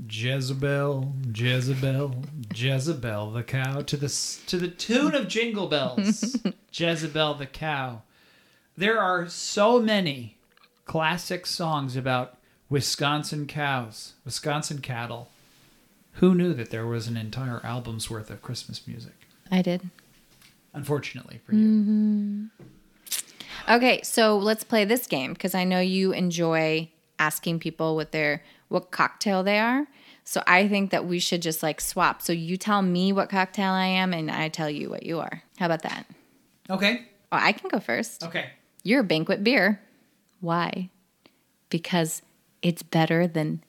Jezebel, Jezebel, Jezebel the cow to the to the tune of Jingle Bells, Jezebel the cow. There are so many classic songs about Wisconsin cows, Wisconsin cattle. Who knew that there was an entire album's worth of Christmas music? I did. Unfortunately for you. Mm-hmm. Okay, so let's play this game because I know you enjoy asking people what their what cocktail they are. So I think that we should just like swap. So you tell me what cocktail I am, and I tell you what you are. How about that? Okay. Oh, I can go first. Okay. You're a banquet beer. Why? Because it's better than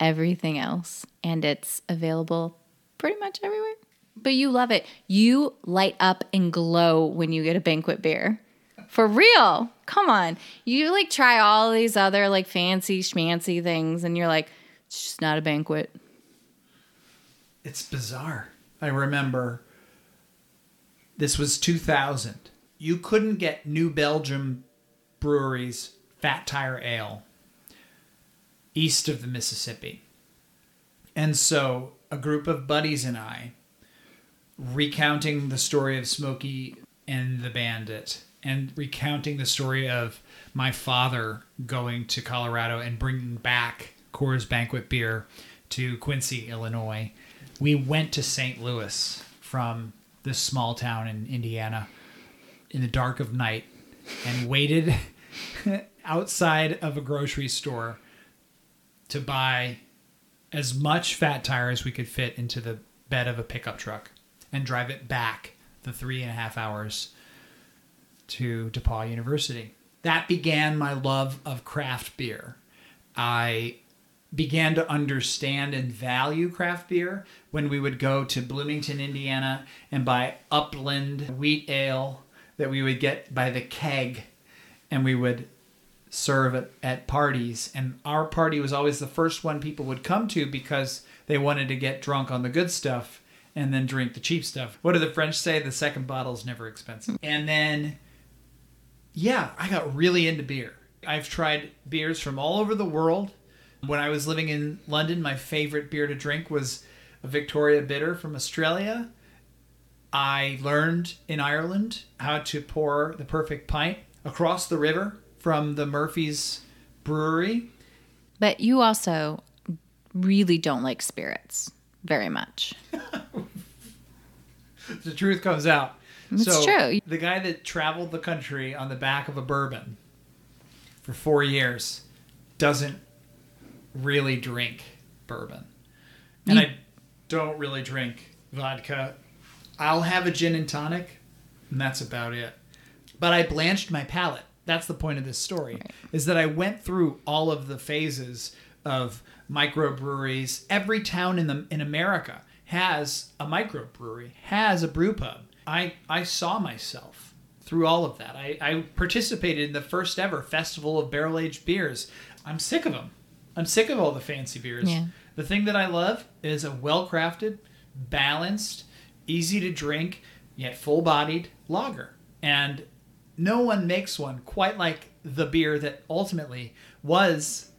everything else and it's available pretty much everywhere. But you love it. You light up and glow when you get a banquet beer. For real. Come on. You like try all these other like fancy schmancy things and you're like, it's just not a banquet. It's bizarre. I remember this was 2000. You couldn't get New Belgium Brewery's Fat Tire Ale east of the Mississippi. And so a group of buddies and I recounting the story of Smokey and the Bandit and recounting the story of my father going to Colorado and bringing back Coors Banquet beer to Quincy, Illinois. We went to St. Louis from this small town in Indiana in the dark of night and waited outside of a grocery store to buy as much fat tire as we could fit into the bed of a pickup truck and drive it back the three and a half hours to DePauw University. That began my love of craft beer. I began to understand and value craft beer when we would go to Bloomington, Indiana and buy Upland wheat ale that we would get by the keg and we would serve at, at parties. And our party was always the first one people would come to because they wanted to get drunk on the good stuff and then drink the cheap stuff. What do the French say? The second bottle is never expensive. And then, yeah, I got really into beer. I've tried beers from all over the world. When I was living in London, my favorite beer to drink was a Victoria Bitter from Australia. I learned in Ireland how to pour the perfect pint across the river from the Murphy's brewery. But you also really don't like spirits very much. the truth comes out. It's so true. The guy that traveled the country on the back of a bourbon for four years doesn't really drink bourbon. And You- I don't really drink vodka. I'll have a gin and tonic, and that's about it. But I blanched my palate. That's the point of this story. Is that I went through all of the phases of microbreweries. Every town in the in America has a microbrewery, has a brew pub. I I saw myself through all of that. I, I participated in the first ever festival of barrel aged beers. I'm sick of them. I'm sick of all the fancy beers. Yeah. The thing that I love is a well crafted, balanced, easy to drink, yet full bodied lager. And no one makes one quite like the beer that ultimately was,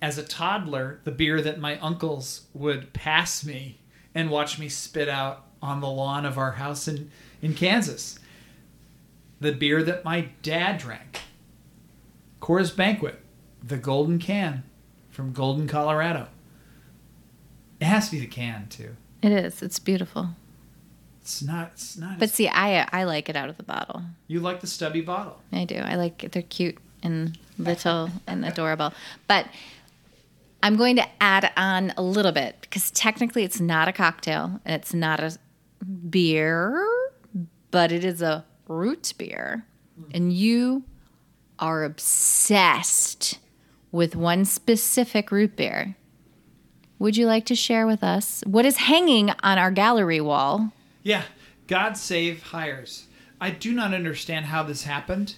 as a toddler, the beer that my uncles would pass me and watch me spit out on the lawn of our house in, in Kansas. The beer that my dad drank. Coors Banquet, the golden can from Golden, Colorado. It has to be the can too. It is. It's beautiful. It's not. It's not. But see, I I like it out of the bottle. you like the stubby bottle. I do. I like it. They're cute and little and adorable. But I'm going to add on a little bit because technically it's not a cocktail and it's not a beer, but it is a root beer. Hmm. And you are obsessed with one specific root beer. Would you like to share with us what is hanging on our gallery wall? Yeah, God save Hires. I do not understand how this happened,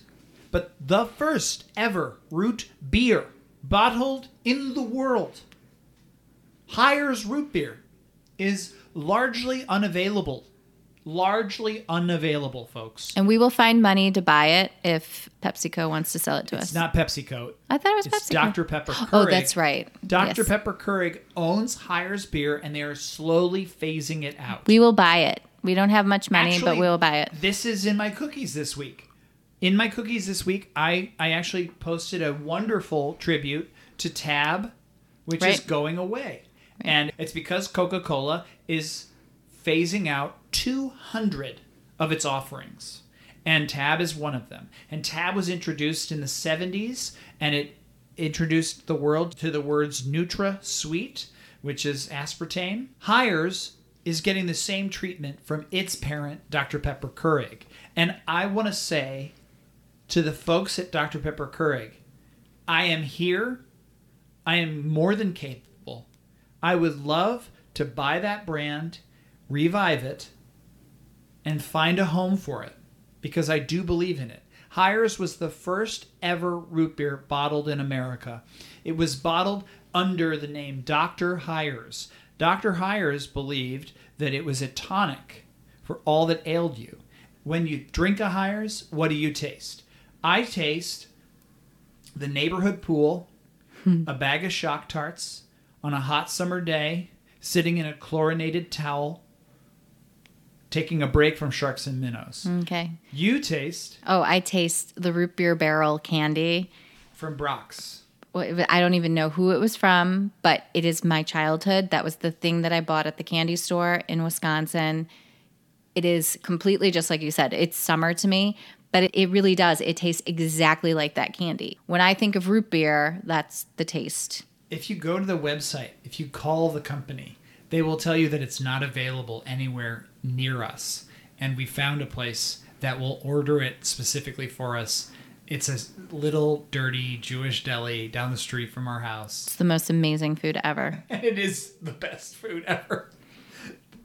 but the first ever root beer bottled in the world, Hires root beer, is largely unavailable. Largely unavailable, folks. And we will find money to buy it if PepsiCo wants to sell it to us. It's not PepsiCo. I thought it was It's PepsiCo. Dr. Pepper Keurig. Oh, that's right. Dr. Yes. Pepper Keurig owns Hires beer, and they are slowly phasing it out. We will buy it. We don't have much money, but we will buy it. This is in my cookies this week. In my cookies this week, I, I actually posted a wonderful tribute to Tab, which is going away. And it's because Coca Cola is phasing out 200 of its offerings. And Tab is one of them. And Tab was introduced in the 70s, and it introduced the world to the words NutraSweet, which is aspartame. Hires is getting the same treatment from its parent, Dr. Pepper Keurig. And I want to say to the folks at Dr. Pepper Keurig, I am here. I am more than capable. I would love to buy that brand, revive it, and find a home for it because I do believe in it. Hires was the first ever root beer bottled in America. It was bottled under the name Dr. Hires. Dr. Hires believed that it was a tonic for all that ailed you. When you drink a Hires, what do you taste? I taste the neighborhood pool, hmm. a bag of shock tarts on a hot summer day sitting in a chlorinated towel, taking a break from sharks and minnows. Okay. You taste Oh, I taste the root beer barrel candy. from Brach's. I don't even know who it was from, but it is my childhood. That was the thing that I bought at the candy store in Wisconsin. It is completely just like you said. It's summer to me, but it, it really does. It tastes exactly like that candy. When I think of root beer, that's the taste. If you go to the website, if you call the company, they will tell you that it's not available anywhere near us. And we found a place that will order it specifically for us. It's a little dirty Jewish deli down the street from our house. It's the most amazing food ever. and it is the best food ever.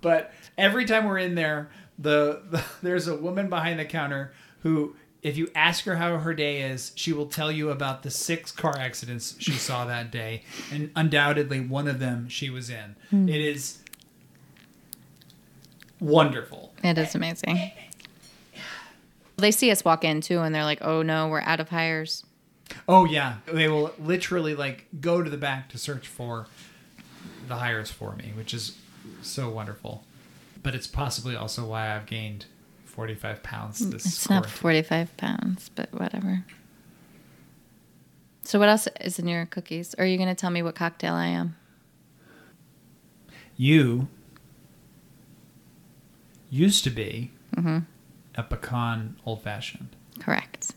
But every time we're in there, the, the there's a woman behind the counter who, if you ask her how her day is, she will tell you about the six car accidents she saw that day, and undoubtedly one of them she was in. Hmm. It is wonderful. It is amazing. They see us walk in too, and they're like, "Oh no, we're out of Hires." Oh yeah, they will literally like go to the back to search for the Hires for me, which is so wonderful. But it's possibly also why I've gained forty five pounds this It's not 45 pounds, but whatever. So, what else is in your cookies? Or are you going to tell me what cocktail I am? You used to be Mm-hmm. A pecan old fashioned. Correct.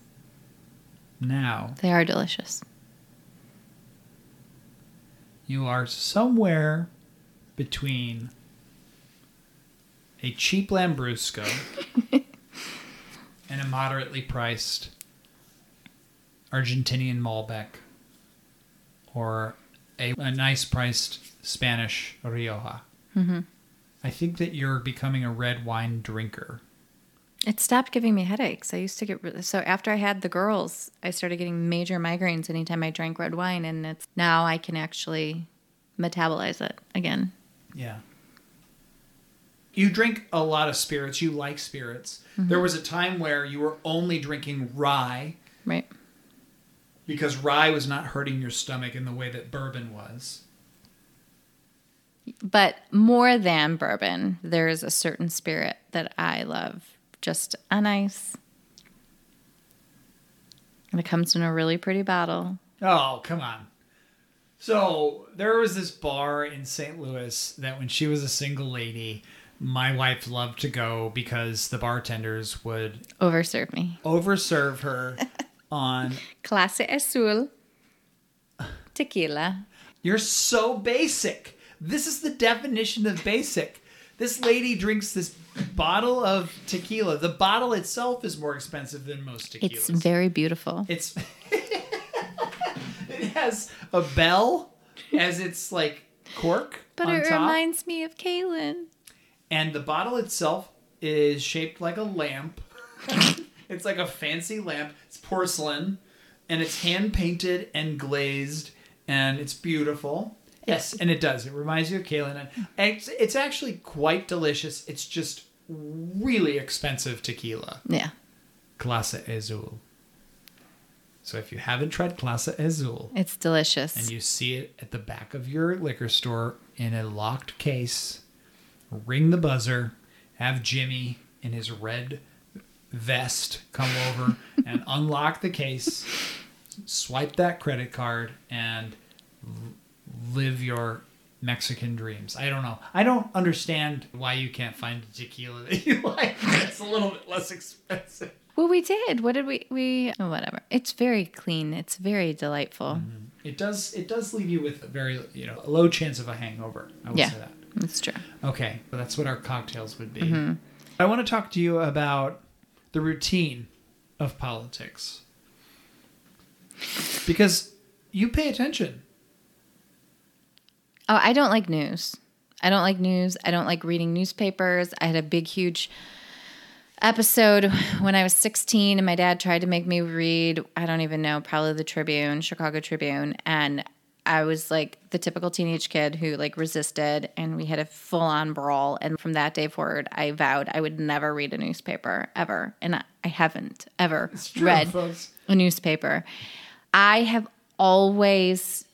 Now They are delicious. you are somewhere between a cheap Lambrusco and a moderately priced Argentinian Malbec or a, a nice priced Spanish Rioja. Mm-hmm. I think that you're becoming a red wine drinker. It stopped giving me headaches. I used to get so after I had the girls, I started getting major migraines anytime I drank red wine, and it's now I can actually metabolize it again. Yeah. You drink a lot of spirits. You like spirits. Mm-hmm. There was a time where you were only drinking rye Right? because rye was not hurting your stomach in the way that bourbon was. But more than bourbon, there is a certain spirit that I love. Just a nice. And it comes in a really pretty bottle. Oh, come on. So there was this bar in St. Louis that when she was a single lady, my wife loved to go because the bartenders would Overserve me. overserve her on Clase Azul. Tequila. You're so basic. This is the definition of basic. This lady drinks this bottle of tequila. The bottle itself is more expensive than most tequilas. It's very beautiful. It's it has a bell as its like cork But it top, reminds me of Kaylin. and the bottle itself is shaped like a lamp. it's like a fancy lamp. It's porcelain, and it's hand painted and glazed, and it's beautiful. Yes, and it does. It reminds you of Kaylin, and it's, it's actually quite delicious. It's just really expensive tequila. Yeah. Clase Azul. So if you haven't tried Clase Azul It's delicious. and you see it at the back of your liquor store in a locked case, ring the buzzer, have Jimmy in his red vest come over and unlock the case, swipe that credit card, and live your Mexican dreams. I don't know. I don't understand why you can't find a tequila that you like. It's a little bit less expensive. well, we did. What did we? We oh, whatever. It's very clean. It's very delightful. Mm-hmm. It does. It does leave you with a very, you know, a low chance of a hangover. I would Yeah. say that. It's true. Okay, well, that's what our cocktails would be. Mm-hmm. I want to talk to you about the routine of politics because you pay attention. Oh, I don't like news. I don't like news. I don't like reading newspapers. I had a big, huge episode when I was 16, and my dad tried to make me read, I don't even know, probably the Tribune, Chicago Tribune. And I was like the typical teenage kid who like resisted, and we had a full on brawl. And from that day forward, I vowed I would never read a newspaper ever. And I, I haven't ever true, read folks. a newspaper. I have always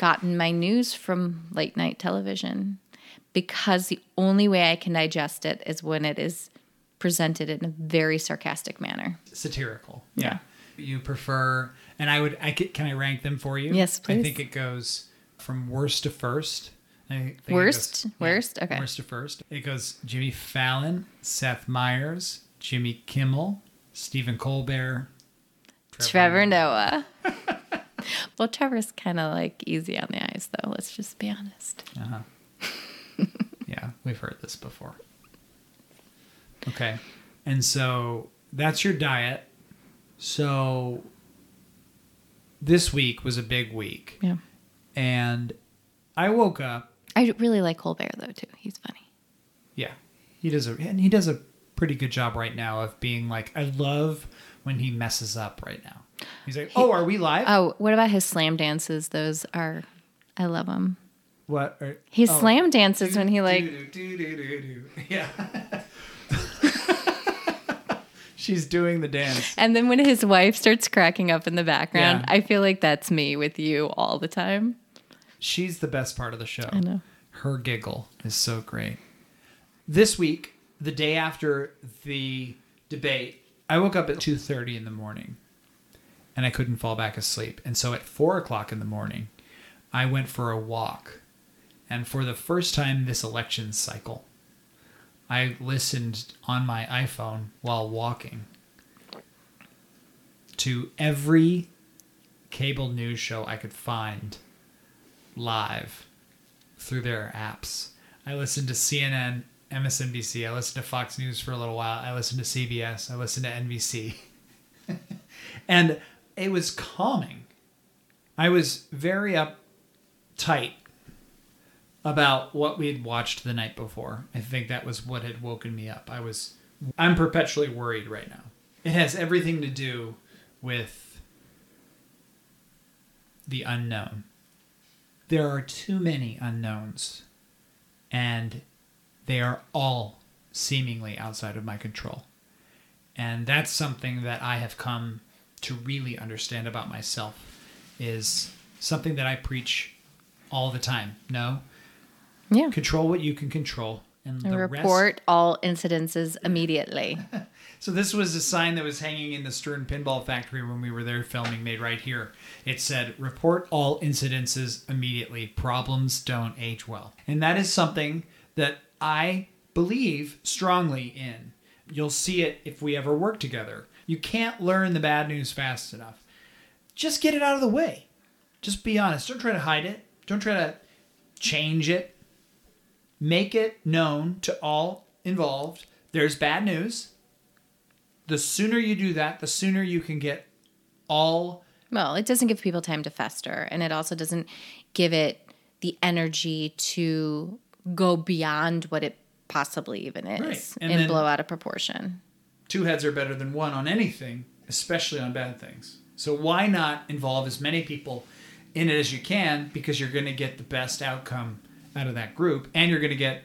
gotten my news from late night television. because the only way I can digest it is when it is presented in a very sarcastic manner. Satirical. Yeah. You prefer, and I would, I could, can I rank them for you? Yes, please. I think it goes from worst to first. I think Worst? goes- Worst? Okay. Worst to first. It goes Jimmy Fallon, Seth Meyers, Jimmy Kimmel, Stephen Colbert, Trevor Noah. well, Trevor's kind of like easy on the eyes, though. Let's just be honest. Uh-huh. Yeah, we've heard this before. Okay. And so that's your diet. So this week was a big week. Yeah. And I woke up. I really like Colbert, though, too. He's funny. Yeah. He does a and he does a pretty good job right now of being like I love when he messes up right now. He's like, "Oh, are we live?" Oh, what about his slam dances? Those are, I love them. what? Are, He oh. slam dances when he like, Do-do-do-do-do. Yeah. She's doing the dance. and then when his wife starts cracking up in the background, Yeah. I feel like that's me with you all the time. She's the best part of the show. I know. Her giggle is so great. This week, the day after the debate, I woke up at 2.30 in the morning and I couldn't fall back asleep. And so at 4 o'clock in the morning, I went for a walk. And for the first time this election cycle, I listened on my iPhone while walking to every cable news show I could find live through their apps. I listened to CNN, MSNBC, I listened to Fox News for a little while, I listened to CBS, I listened to NBC. and it was calming. I was very uptight about what we had watched the night before. I think that was what had woken me up. I was I'm perpetually worried right now. It has everything to do with the unknown. There are too many unknowns, and they are all seemingly outside of my control. And that's something that I have come to really understand about myself is something that I preach all the time. No, Yeah. control what you can control and And the rest report all incidences immediately. So this was a sign that was hanging in the Stern Pinball Factory when we were there filming, made right here. It said, "Report all incidences immediately. Problems don't age well," and that is something that I believe strongly in. You'll see it if we ever work together. You can't learn the bad news fast enough. Just get it out of the way. Just be honest. Don't try to hide it. Don't try to change it. Make it known to all involved. There's bad news the sooner you do that, the sooner you can get all Well, it doesn't give people time to fester, and it also doesn't give it the energy to go beyond what it possibly even is Right. And and, then- blow out of proportion. Two heads are better than one on anything, especially on bad things. So why not involve as many people in it as you can because you're going to get the best outcome out of that group and you're going to get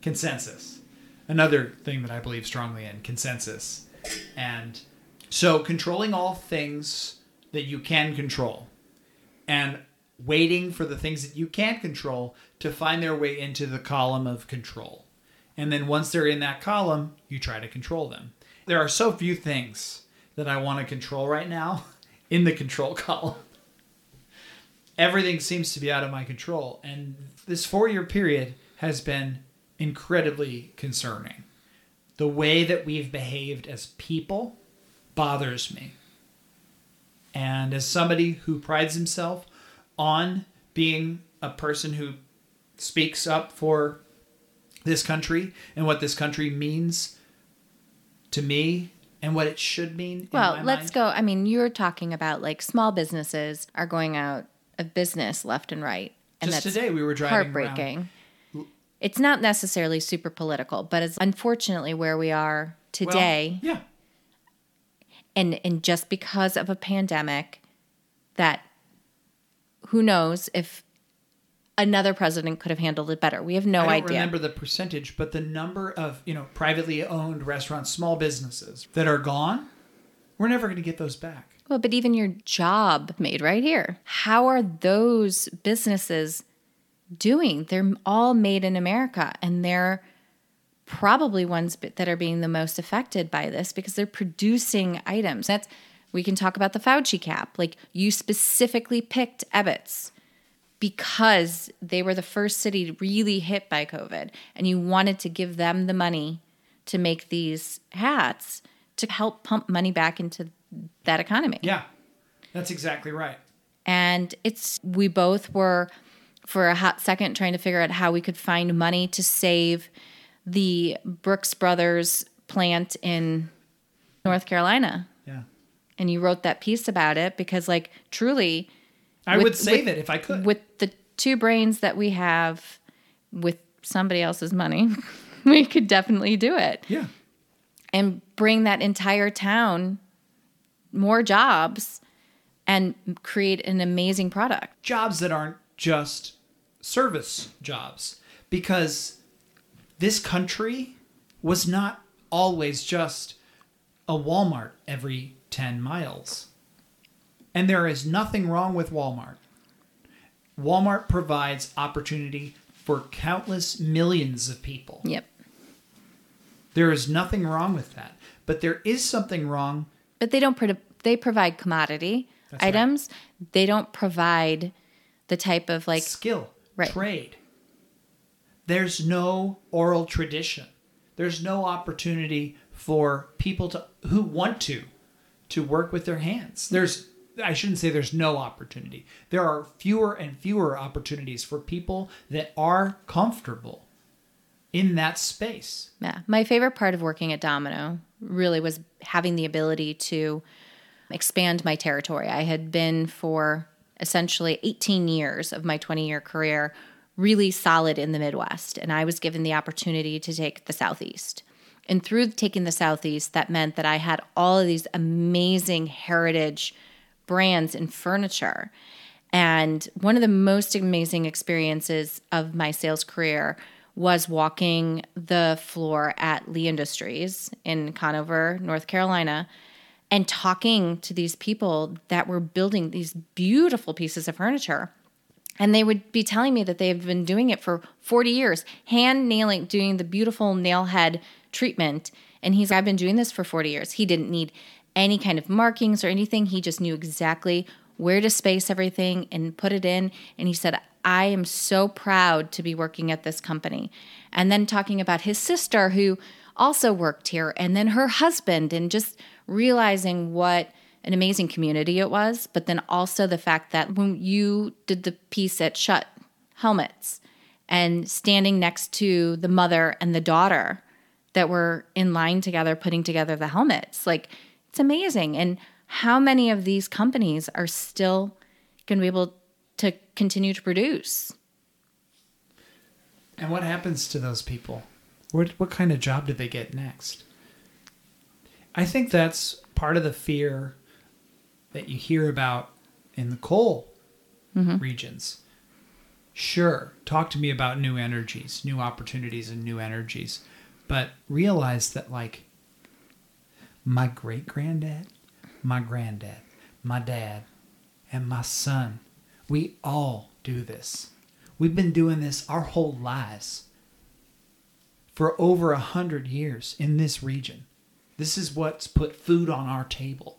consensus. Another thing that I believe strongly in, consensus. And so controlling all things that you can control and waiting for the things that you can't control to find their way into the column of control. And then once they're in that column, you try to control them. There are so few things that I want to control right now in the control column. Everything seems to be out of my control. And this four year period has been incredibly concerning. The way that we've behaved as people bothers me. And as somebody who prides himself on being a person who speaks up for this country and what this country means to me and what it should mean. in Well, let's mind. go. I mean, you're talking about like small businesses are going out of business left and right. And Just that's today we were driving around. heartbreaking. It's not necessarily super political, but it's unfortunately where we are Well, today. yeah. and and just because of a pandemic that who knows if another president could have handled it better. We have no I don't idea. remember the percentage, but the number of you know privately owned restaurants, small businesses that are gone, we're never going to get those back. Well, but even your job made right here. How are those businesses doing. They're all made in America and they're probably ones that are being the most affected by this because they're producing items. That's we can talk about the Fauci cap. Like you specifically picked Ebbets because they were the first city really hit by COVID and you wanted to give them the money to make these hats to help pump money back into that economy. Yeah, that's exactly right. And it's, we both were for a hot second trying to figure out how we could find money to save the Brooks Brothers plant in North Carolina. Yeah. And you wrote that piece about it because, like, truly, I With- would save with- it if I could. with the two brains that we have with somebody else's money, we could definitely do it yeah. and bring that entire town more jobs and create an amazing product. Jobs that aren't just service jobs because this country was not always just a Walmart every 10 miles. And there is nothing wrong with Walmart. Walmart provides opportunity for countless millions of people. Yep. There is nothing wrong with that. But there is something wrong. But they don't pro- they provide commodity That's right. items. They don't provide the type of like skill, Right. trade. There's no oral tradition. There's no opportunity for people to who want to to work with their hands. There's I shouldn't say there's no opportunity. There are fewer and fewer opportunities for people that are comfortable in that space. Yeah. My favorite part of working at Domino really was having the ability to expand my territory. I had been for essentially 18 years of my 20 year career really solid in the Midwest, and I was given the opportunity to take the Southeast. And through taking the Southeast, that meant that I had all of these amazing heritage brands in furniture. And one of the most amazing experiences of my sales career was walking the floor at Lee Industries in Conover, North Carolina, and talking to these people that were building these beautiful pieces of furniture. And they would be telling me that they've been doing it for 40 years, hand nailing, doing the beautiful nail head treatment. And he's, I've been doing this for 40 years. He didn't need any kind of markings or anything. He just knew exactly where to space everything and put it in. And he said, I am so proud to be working at this company. And then talking about his sister who also worked here, and then her husband, and just realizing what an amazing community it was. But then also the fact that when you did the piece at Schutt Helmets and standing next to the mother and the daughter that were in line together putting together the helmets, like it's amazing. And how many of these companies are still going to be able to continue to produce? And what happens to those people? What what kind of job do they get next? I think that's part of the fear that you hear about in the coal mm-hmm. regions. Sure, talk to me about new energies, new opportunities and new energies, but realize that like my great granddad, my granddad, my dad, and my son, we all do this. We've been doing this our whole lives for over a hundred years in this region. This is what's put food on our table.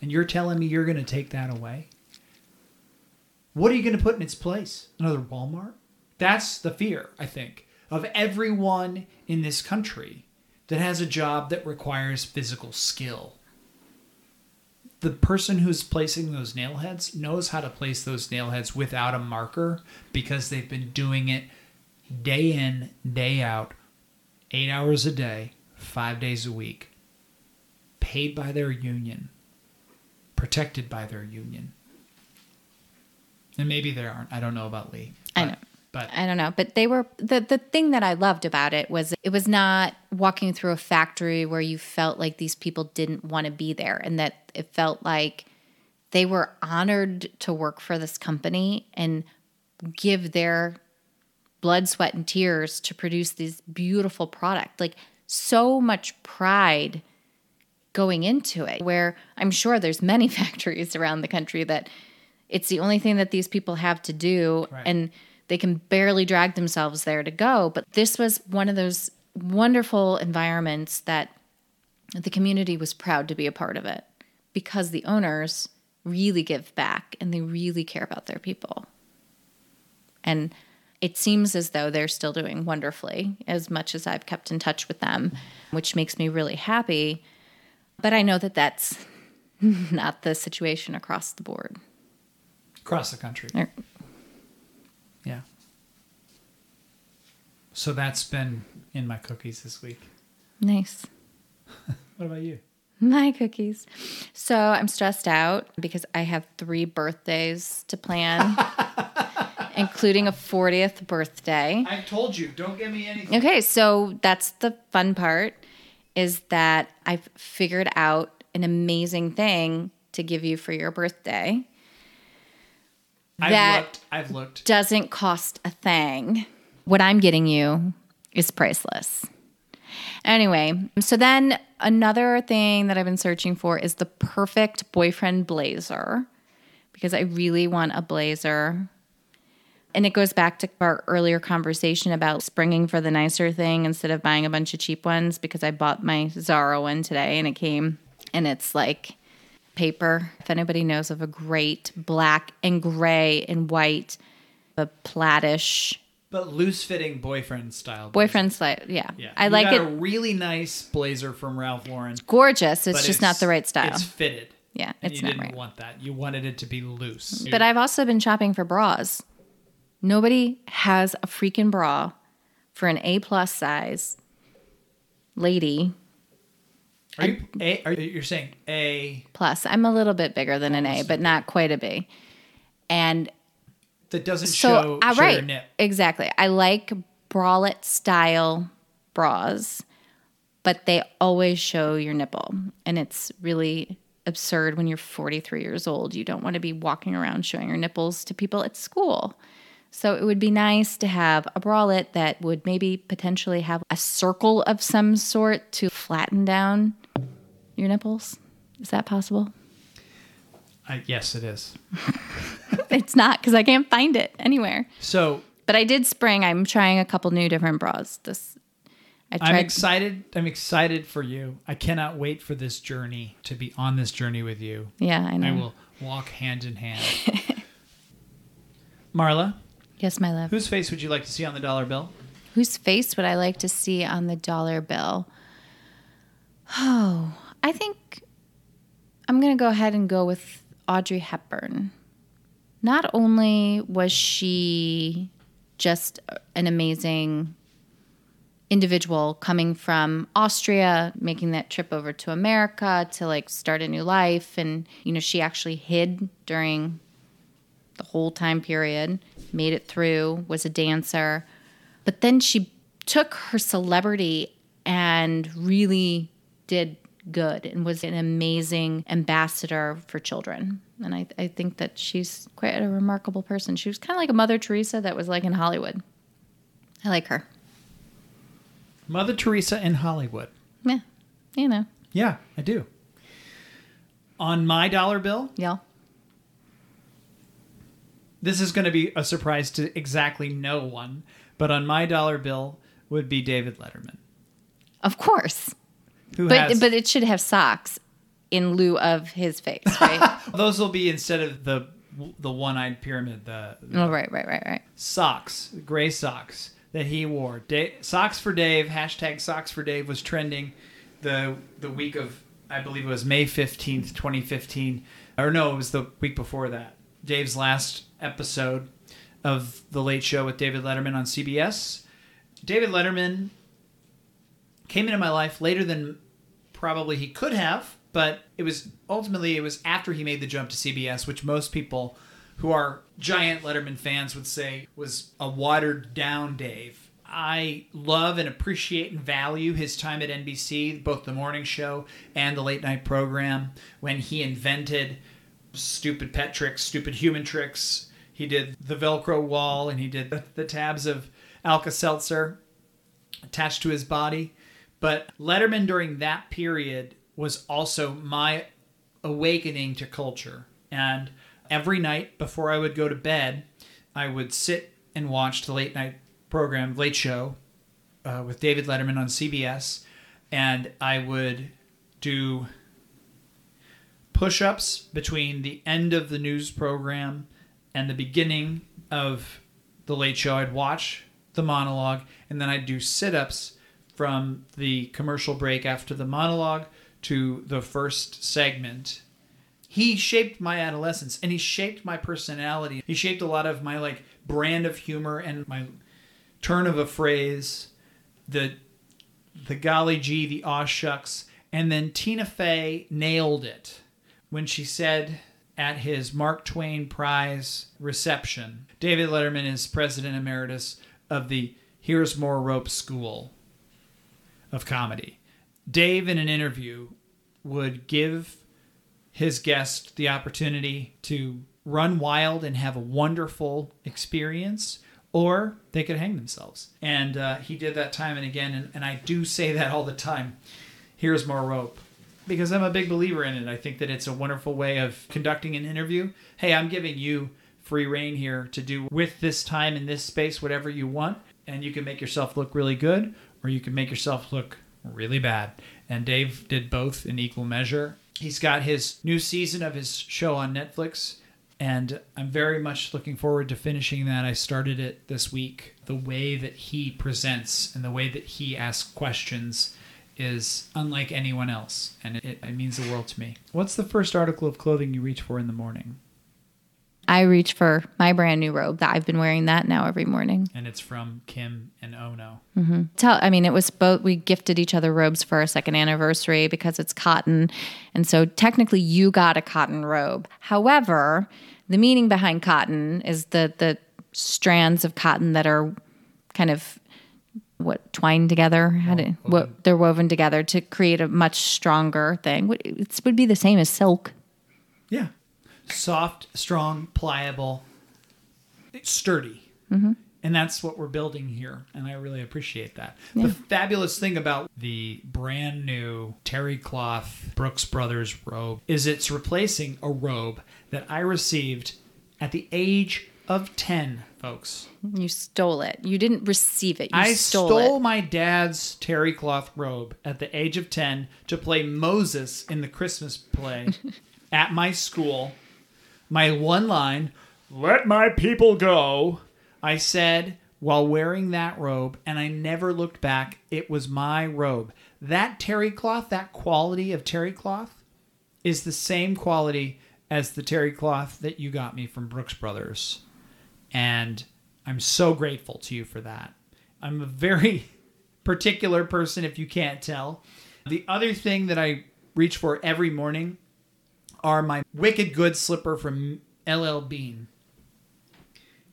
And you're telling me you're going to take that away? What are you going to put in its place? Another Walmart? That's the fear, I think, of everyone in this country that has a job that requires physical skill. The person who's placing those nail heads knows how to place those nail heads without a marker because they've been doing it day in, day out, eight hours a day, five days a week, paid by their union, protected by their union. And maybe there aren't. I don't know about Lee. I know. But I don't know, but they were the the thing that I loved about it was it was not walking through a factory where you felt like these people didn't want to be there and that it felt like they were honored to work for this company and give their blood, sweat and tears to produce this beautiful product. Like so much pride going into it where I'm sure there's many factories around the country that it's the only thing that these people have to do Right. and they can barely drag themselves there to go. But this was one of those wonderful environments that the community was proud to be a part of it because the owners really give back and they really care about their people. And it seems as though they're still doing wonderfully as much as I've kept in touch with them, which makes me really happy. But I know that that's not the situation across the board. across the country. Or- Yeah. So that's been in my cookies this week. Nice. What about you? My cookies. So I'm stressed out because I have three birthdays to plan, including a 40th birthday. I told you, don't give me anything. Okay, so that's the fun part is that I've figured out an amazing thing to give you for your birthday. I've That- looked. I've looked. Doesn't cost a thing. What I'm getting you is priceless. Anyway, so then another thing that I've been searching for is the perfect boyfriend blazer because I really want a blazer. And it goes back to our earlier conversation about springing for the nicer thing instead of buying a bunch of cheap ones because I bought my Zara one today and it came and it's like paper. If anybody knows of a great black and gray and white, a plaidish But loose fitting boyfriend style. blazer. boyfriend style, yeah. Yeah. I You like got it A really nice blazer from Ralph Lauren. gorgeous. It's just not the right style. It's fitted. Yeah, And it's you not didn't right. want that. You wanted it to be loose. Mm-hmm. But I've also been shopping for bras. Nobody has a freaking bra for an A plus size lady are you, a, are you you're saying a plus. I'm a little bit bigger than an A, but not quite a B. And that doesn't so, show, uh, show your right, nip? exactly. I like bralette style bras, but they always show your nipple, and it's really absurd when you're 43 years old. You don't want to be walking around showing your nipples to people at school. So it would be nice to have a bralette that would maybe potentially have a circle of some sort to flatten down your nipples. Is that possible? Uh, yes, it is. It's not because I can't find it anywhere. So But I did spring. I'm trying a couple new different bras. This I I'm excited. I'm excited for you. I cannot wait for this journey to be on this journey with you. yeah, I know. I will walk hand in hand. Marla, Yes, my love. whose face would you like to see on the dollar bill? Whose face would I like to see on the dollar bill? Oh, I think I'm going to go ahead and go with Audrey Hepburn. Not only was she just an amazing individual coming from Austria, making that trip over to America to like start a new life. And, you know, she actually hid during the whole time period, made it through, was a dancer. But then she took her celebrity and really did good and was an amazing ambassador for children. And I, I think that she's quite a remarkable person. She was kind of like a Mother Teresa that was like in Hollywood. I like her. Mother Teresa in Hollywood. Yeah, you know, Yeah, I do. On my dollar bill, yeah. this is going to be a surprise to exactly no one, but on my dollar bill would be David Letterman, Of course. Who But has but it should have socks in lieu of his face, right? those will be instead of the the one-eyed pyramid, the, the oh, right, right, right, right. socks, gray socks that he wore. Da- socks for Dave, hashtag socks for Dave was trending the the week of I believe it was May 15th, 2015. Or no, it was the week before that. Dave's last episode of The Late Show with David Letterman on CBS. David Letterman came into my life later than probably he could have, but it was ultimately it was after he made the jump to CBS, which most people who are giant Letterman fans would say was a watered down Dave. I love and appreciate and value his time at NBC, both the morning show and the late night program, when he invented stupid pet tricks, stupid human tricks. He did the Velcro wall and he did the, the tabs of Alka Seltzer attached to his body. But Letterman during that period was also my awakening to culture. And every night before I would go to bed, I would sit and watch the late night program, Late Show, uh, with David Letterman on CBS, and I would do push ups between the end of the news program and the beginning of the Late Show. I'd watch the monologue, and then I'd do sit ups from the commercial break after the monologue to the first segment. He shaped my adolescence and he shaped my personality. He shaped a lot of my like brand of humor and my turn of a phrase, the the golly gee, the aw shucks, and then Tina Fey nailed it when she said at his Mark Twain Prize reception, David Letterman is president emeritus of the Here's More Rope School of Comedy. Dave, in an interview, would give his guest the opportunity to run wild and have a wonderful experience, or they could hang themselves. And uh, he did that time and again. And, and I do say that all the time. Here's more rope. Because I'm a big believer in it. I think that it's a wonderful way of conducting an interview. Hey, I'm giving you free reign here to do with this time in this space whatever you want. And you can make yourself look really good, or you can make yourself look really bad. And Dave did both in equal measure. He's got his new season of his show on Netflix, and I'm very much looking forward to finishing that. I started it this week. The way that he presents and the way that he asks questions is unlike anyone else, and it, it means the world to me. What's the first article of clothing you reach for in the morning? I reach for my brand new robe that I've been wearing that now every morning. And it's from Kim and Ono. Mm-hmm. Tell, I mean, it was both. We gifted each other robes for our second anniversary because it's cotton, and so technically you got a cotton robe. However, the meaning behind cotton is the the strands of cotton that are kind of what twined together. How do, what they're woven together to create a much stronger thing. It would be the same as silk. Yeah. Soft, strong, pliable, sturdy. Mm-hmm. And that's what we're building here. And I really appreciate that. The fabulous thing about the brand new terry cloth Brooks Brothers robe is it's replacing a robe that I received at the age of 10, folks. You stole it. You didn't receive it. You I stole, stole my dad's terry cloth robe at the age of 10 to play Moses in the Christmas play at my school. My one line, let my people go, I said while wearing that robe, and I never looked back. It was my robe. That terry cloth, that quality of terry cloth, is the same quality as the terry cloth that you got me from Brooks Brothers. And I'm so grateful to you for that. I'm a very particular person, if you can't tell. The other thing that I reach for every morning are my Wicked Good slipper from LL Bean.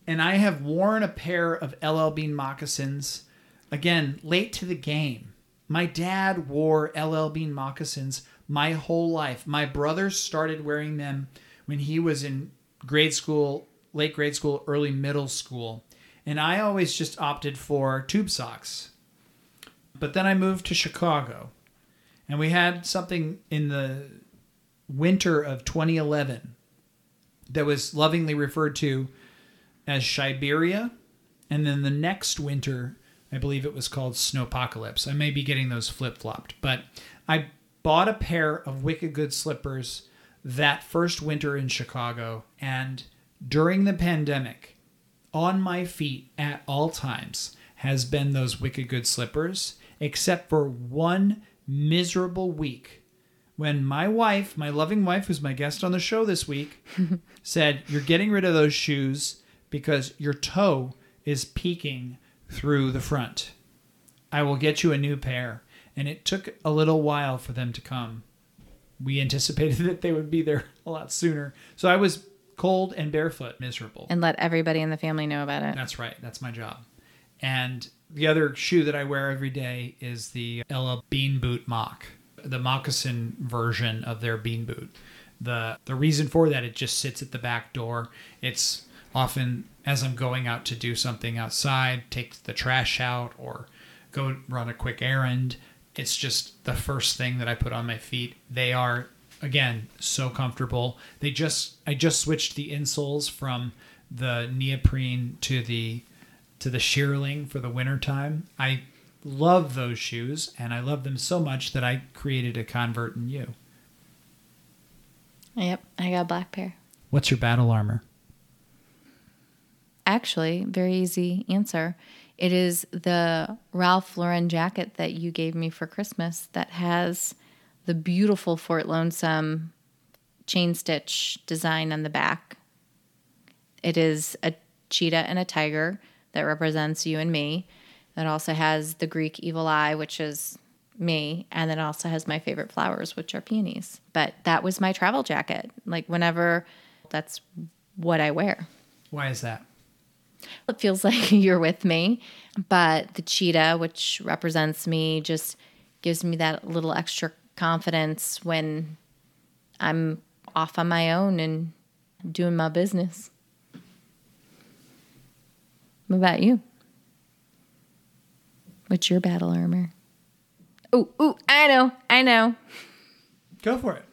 And I have worn a pair of LL Bean moccasins, again, late to the game. My dad wore LL Bean moccasins my whole life. My brother started wearing them when he was in grade school, late grade school, early middle school. And I always just opted for tube socks. But then I moved to Chicago. And we had something in the winter of 2011 that was lovingly referred to as Siberia. And then the next winter, I believe it was called Snowpocalypse. I may be getting those flip flopped, but I bought a pair of Wicked Good slippers that first winter in Chicago. And during the pandemic, on my feet at all times has been those Wicked Good slippers, except for one miserable week when my wife, my loving wife, who's my guest on the show this week, said, You're getting rid of those shoes because your toe is peeking through the front. I will get you a new pair. And it took a little while for them to come. We anticipated that they would be there a lot sooner. So I was cold and barefoot, miserable. and let everybody in the family know about it. That's right. That's my job. And the other shoe that I wear every day is the LL Bean Boot Mock, the moccasin version of their bean boot. The the reason for that it just sits at the back door. It's often as I'm going out to do something outside, take the trash out or go run a quick errand. It's just the first thing that I put on my feet. They are again so comfortable. They just I just switched the insoles from the neoprene to the to the shearling for the wintertime. I love those shoes and I love them so much that I created a convert in you. Yep, I got a black pair. What's your battle armor? Actually, very easy answer. It is the Ralph Lauren jacket that you gave me for Christmas that has the beautiful Fort Lonesome chain stitch design on the back. It is a cheetah and a tiger that represents you and me. It also has the Greek evil eye, which is me, and then also has my favorite flowers, which are peonies. But that was my travel jacket. Like whenever that's what I wear. Why is that? It feels like you're with me, but the cheetah, which represents me, just gives me that little extra confidence when I'm off on my own and doing my business. What about you? What's your battle armor? Oh, ooh, I know, I know. Go for it.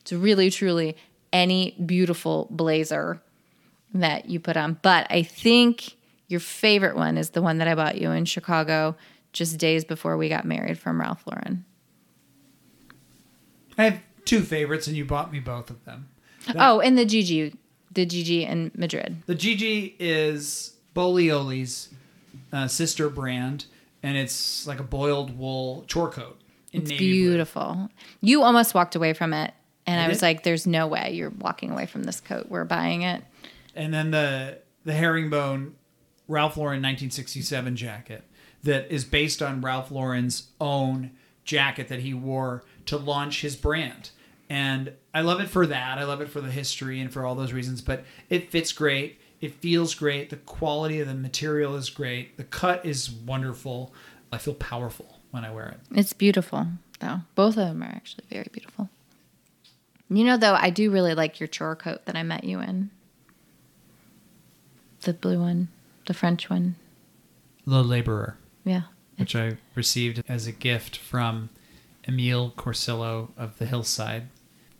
It's really, truly any beautiful blazer that you put on. But I think your favorite one is the one that I bought you in Chicago just days before we got married from Ralph Lauren. I have two favorites, and you bought me both of them. That- oh, and the Gigi, the Gigi in Madrid. The Gigi is Boglioli's uh, sister brand, and it's like a boiled wool chore coat. In It's navy blue. beautiful. You almost walked away from it, and I, I was like, "There's no way you're walking away from this coat. We're buying it." And then the the herringbone Ralph Lauren 1967 jacket that is based on Ralph Lauren's own jacket that he wore to launch his brand. And I love it for that. I love it for the history and for all those reasons, but it fits great. It feels great. The quality of the material is great. The cut is wonderful. I feel powerful when I wear it. It's beautiful, though. Both of them are actually very beautiful. You know, though, I do really like your chore coat that I met you in. The blue one, the French one. The Laborer. Yeah. which I received as a gift from Emil Corsillo of the Hillside.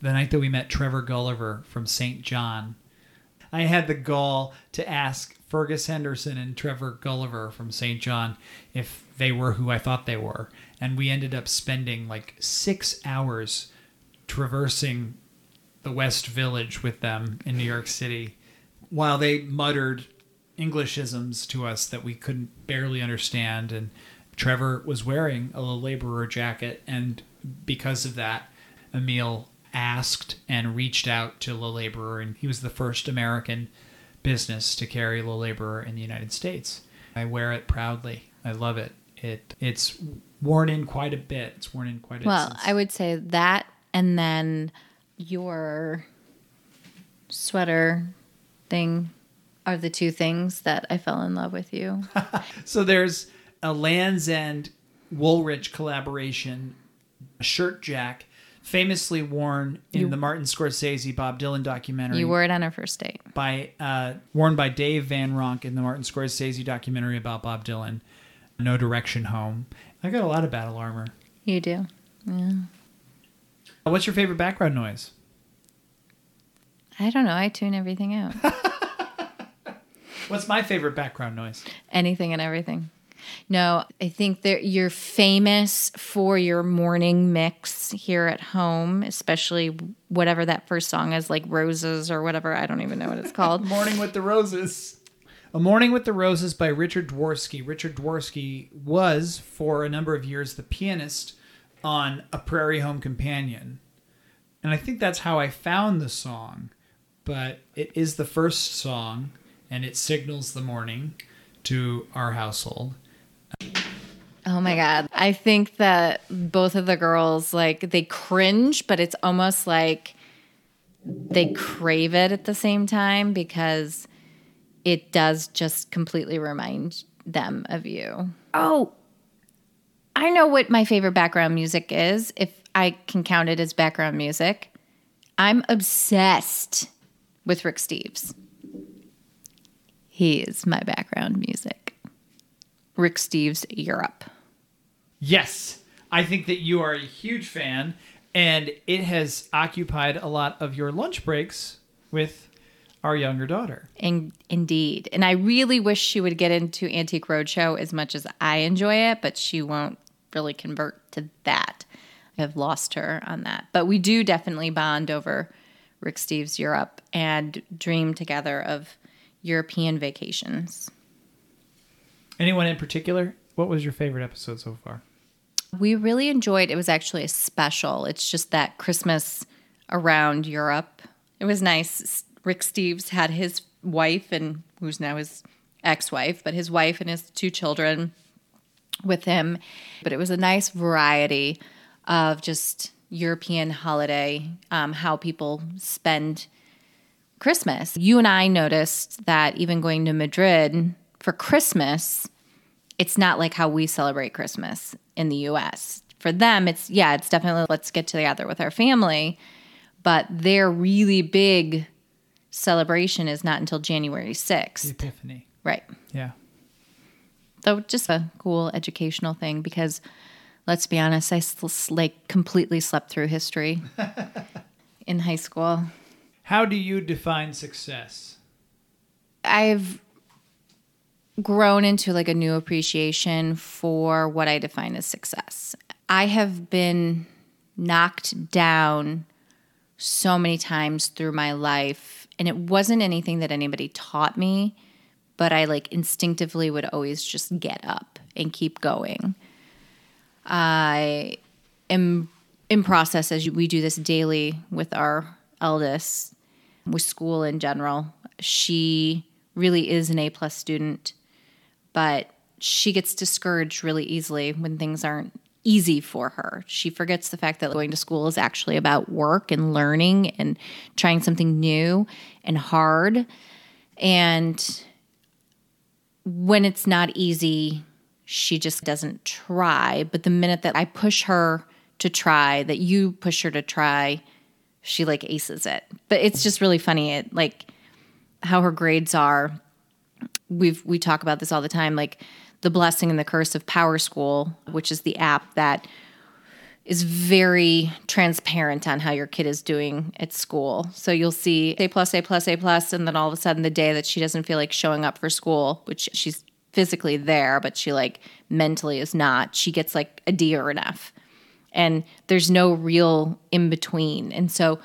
The night that we met Trevor Gulliver from St. John, I had the gall to ask Fergus Henderson and Trevor Gulliver from St. John if they were who I thought they were. And we ended up spending like six hours traversing the West Village with them in New York City while they muttered Englishisms to us that we couldn't barely understand. And Trevor was wearing a laborer jacket, and because of that, Emil asked and reached out to Le Laboureur, and he was the first American business to carry Le Laboureur in the United States. I wear it proudly. I love it. It it's worn in quite a bit. It's worn in quite a bit. Well, since- I would say that, and then your sweater thing are the two things that I fell in love with you. So there's a Land's End Woolrich collaboration shirt jack, famously worn in You- the Martin Scorsese Bob Dylan documentary. you wore it on our first date. by uh, worn by Dave Van Ronk in the Martin Scorsese documentary about Bob Dylan, No Direction Home. I got a lot of battle armor. You do. Yeah. What's your favorite background noise? I don't know. I tune everything out. What's my favorite background noise? anything and everything. No, I think that you're famous for your morning mix here at home, especially whatever that first song is, like Roses or whatever. I don't even know what it's called. Morning with the Roses. A Morning with the Roses by Richard Dworsky. Richard Dworsky was, for a number of years, the pianist on A Prairie Home Companion. And I think that's how I found the song. But it is the first song, and it signals the morning to our household. Oh my God. I think that both of the girls, like, they cringe, but it's almost like they crave it at the same time because it does just completely remind them of you. Oh, I know what my favorite background music is, if I can count it as background music. I'm obsessed with Rick Steves. He is my background music. Rick Steves Europe. Yes, I think that you are a huge fan, and it has occupied a lot of your lunch breaks with our younger daughter. In, indeed. And I really wish she would get into Antique Roadshow as much as I enjoy it, but she won't really convert to that. I've lost her on that. But we do definitely bond over Rick Steves Europe and dream together of European vacations. Anyone in particular? What was your favorite episode so far? We really enjoyed it was actually a special. It's just that Christmas around Europe. It was nice. Rick Steves had his wife and who's now his ex-wife, but his wife and his two children with him. But it was a nice variety of just European holiday, um, how people spend Christmas. You and I noticed that even going to Madrid for Christmas, it's not like how we celebrate Christmas in the US. For them, it's, yeah, it's definitely let's get together with our family, but their really big celebration is not until January 6th. The Epiphany. Right. Yeah. So just a cool educational thing because let's be honest, I like completely slept through history in high school. How do you define success? I've grown into like a new appreciation for what I define as success. I have been knocked down so many times through my life and it wasn't anything that anybody taught me, but I like instinctively would always just get up and keep going. I am in process as we do this daily with our eldest, with school in general. She really is an A plus student, but she gets discouraged really easily when things aren't easy for her. She forgets the fact that going to school is actually about work and learning and trying something new and hard. And when it's not easy, she just doesn't try. But the minute that I push her to try, that you push her to try, she like aces it. But it's just really funny. It like how her grades are. We've we talk about this all the time. Like the blessing and the curse of Power School, which is the app that is very transparent on how your kid is doing at school. So you'll see A plus, A plus, A plus, and then all of a sudden the day that she doesn't feel like showing up for school, which she's physically there, but she like mentally is not, she gets like a D or an F. And there's no real in between. And so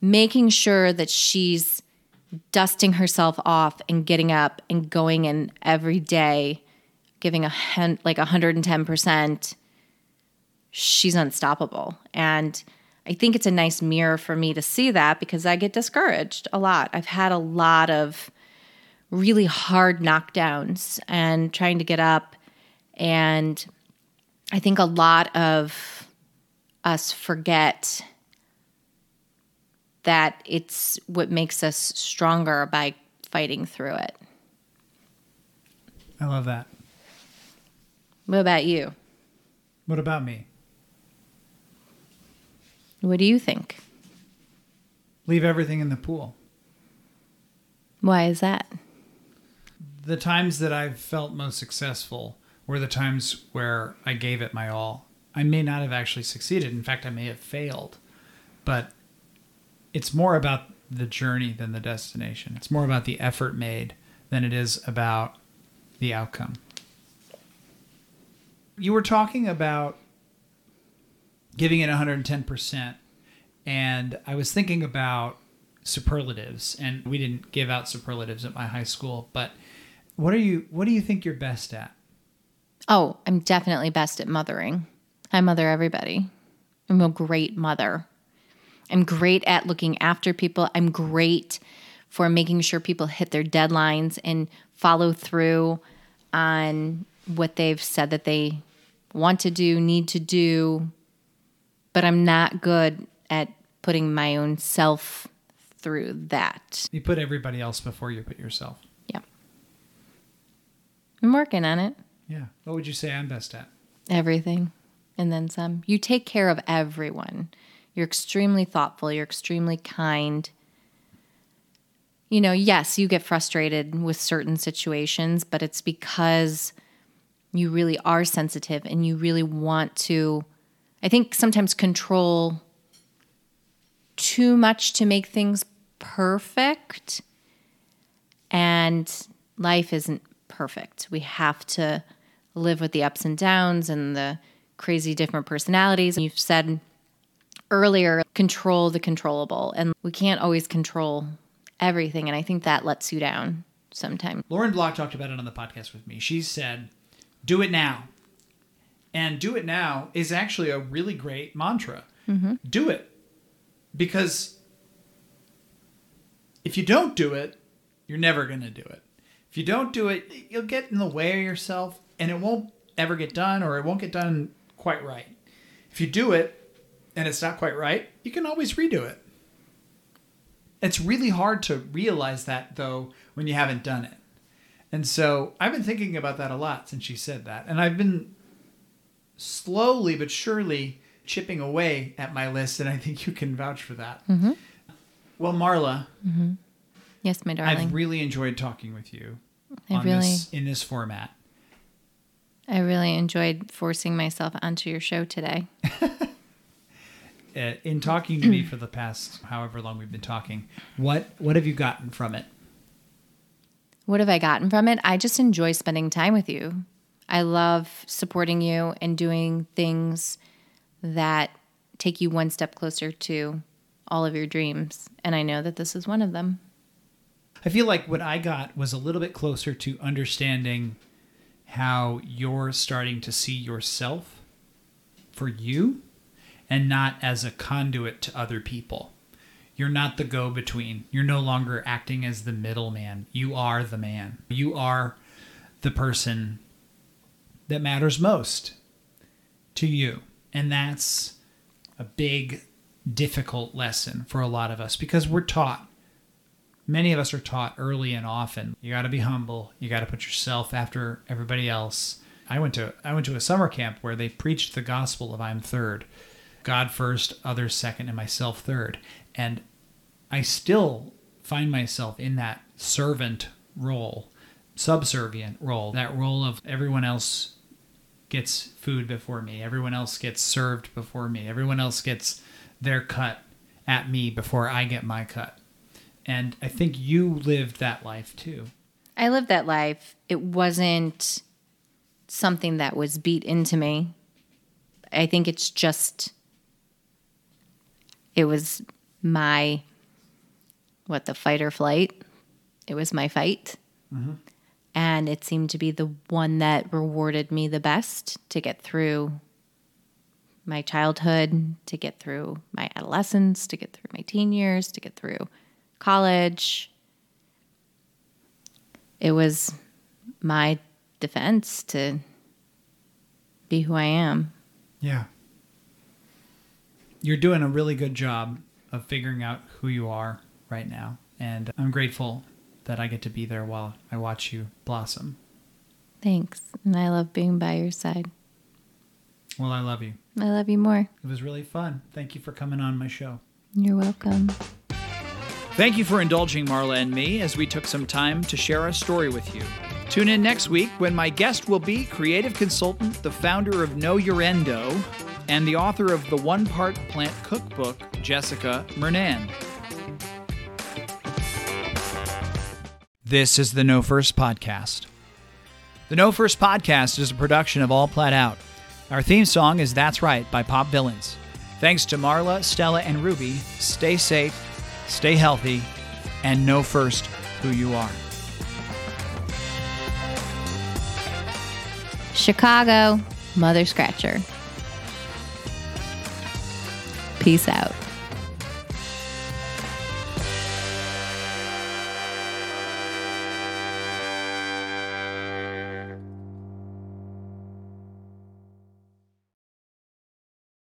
making sure that she's dusting herself off and getting up and going in every day giving a hen- like 110%, she's unstoppable. And I think it's a nice mirror for me to see that because I get discouraged a lot. I've had a lot of really hard knockdowns and trying to get up. And I think a lot of us forget that it's what makes us stronger by fighting through it. I love that. What about you? What about me? What do you think? Leave everything in the pool. Why is that? The times that I've felt most successful were the times where I gave it my all. I may not have actually succeeded. In fact, I may have failed. But it's more about the journey than the destination. It's more about the effort made than it is about the outcome you were talking about giving it 110%. And I was thinking about superlatives, and we didn't give out superlatives at my high school, but what are you what do you think you're best at? Oh, I'm definitely best at mothering. I mother everybody. I'm a great mother. I'm great at looking after people. I'm great for making sure people hit their deadlines and follow through on what they've said that they want to do, need to do, but I'm not good at putting my own self through that. You put everybody else before you put yourself. Yeah. I'm working on it. Yeah. What would you say I'm best at? Everything. And then some. You take care of everyone. You're extremely thoughtful. You're extremely kind. You know, yes, you get frustrated with certain situations, but it's because you really are sensitive and you really want to, I think, sometimes control too much to make things perfect And life isn't perfect. We have to live with the ups and downs and the crazy different personalities. And You've said earlier, control the controllable. And we can't always control everything. And I think that lets you down sometimes. Lauren Block talked about it on the podcast with me. She said, do it now. And do it now is actually a really great mantra. Mm-hmm. Do it. Because if you don't do it, you're never going to do it. If you don't do it, you'll get in the way of yourself and it won't ever get done or it won't get done quite right. If you do it and it's not quite right, you can always redo it. It's really hard to realize that though when you haven't done it. And so I've been thinking about that a lot since she said that. And I've been slowly but surely chipping away at my list, and I think you can vouch for that. Mm-hmm. Well, Marla, mm-hmm. Yes, my darling. I've really enjoyed talking with you I on really, this in this format. I really enjoyed forcing myself onto your show today. Uh, in talking to me for the past however long we've been talking, what what have you gotten from it? What have I gotten from it? I just enjoy spending time with you. I love supporting you and doing things that take you one step closer to all of your dreams. And I know that this is one of them. I feel like what I got was a little bit closer to understanding how you're starting to see yourself for you and not as a conduit to other people. You're not the go between. You're no longer acting as the middleman. You are the man. You are the person that matters most to you. And that's a big, difficult lesson for a lot of us because we're taught many of us are taught early and often you got to be humble you got to put yourself after everybody else i went to i went to a summer camp where they preached the gospel of i'm third god first others second and myself third and i still find myself in that servant role subservient role that role of everyone else gets food before me everyone else gets served before me everyone else gets their cut at me before i get my cut and I think you lived that life too. I lived that life. It wasn't something that was beat into me. I think it's just, it was my, what, the fight or flight? It was my fight. Mm-hmm. And it seemed to be the one that rewarded me the best to get through my childhood, to get through my adolescence, to get through my teen years, to get through college. It was my defense to be who I am. Yeah. You're doing a really good job of figuring out who you are right now. And I'm grateful that I get to be there while I watch you blossom. Thanks. And I love being by your side. Well, I love you. I love you more. It was really fun. Thank you for coming on my show. You're welcome. Thank you for indulging Marla and me as we took some time to share our story with you. Tune in next week when my guest will be creative consultant, the founder of Know Your Endo, and the author of the One Part Plant Cookbook, Jessica Murnane. This is the No First Podcast. The No First Podcast is a production of All Plat Out. Our theme song is That's Right by Pop Villains. Thanks to Marla, Stella, and Ruby. Stay safe, stay healthy, and know first who you are. Chicago, Mother Scratcher. Peace out.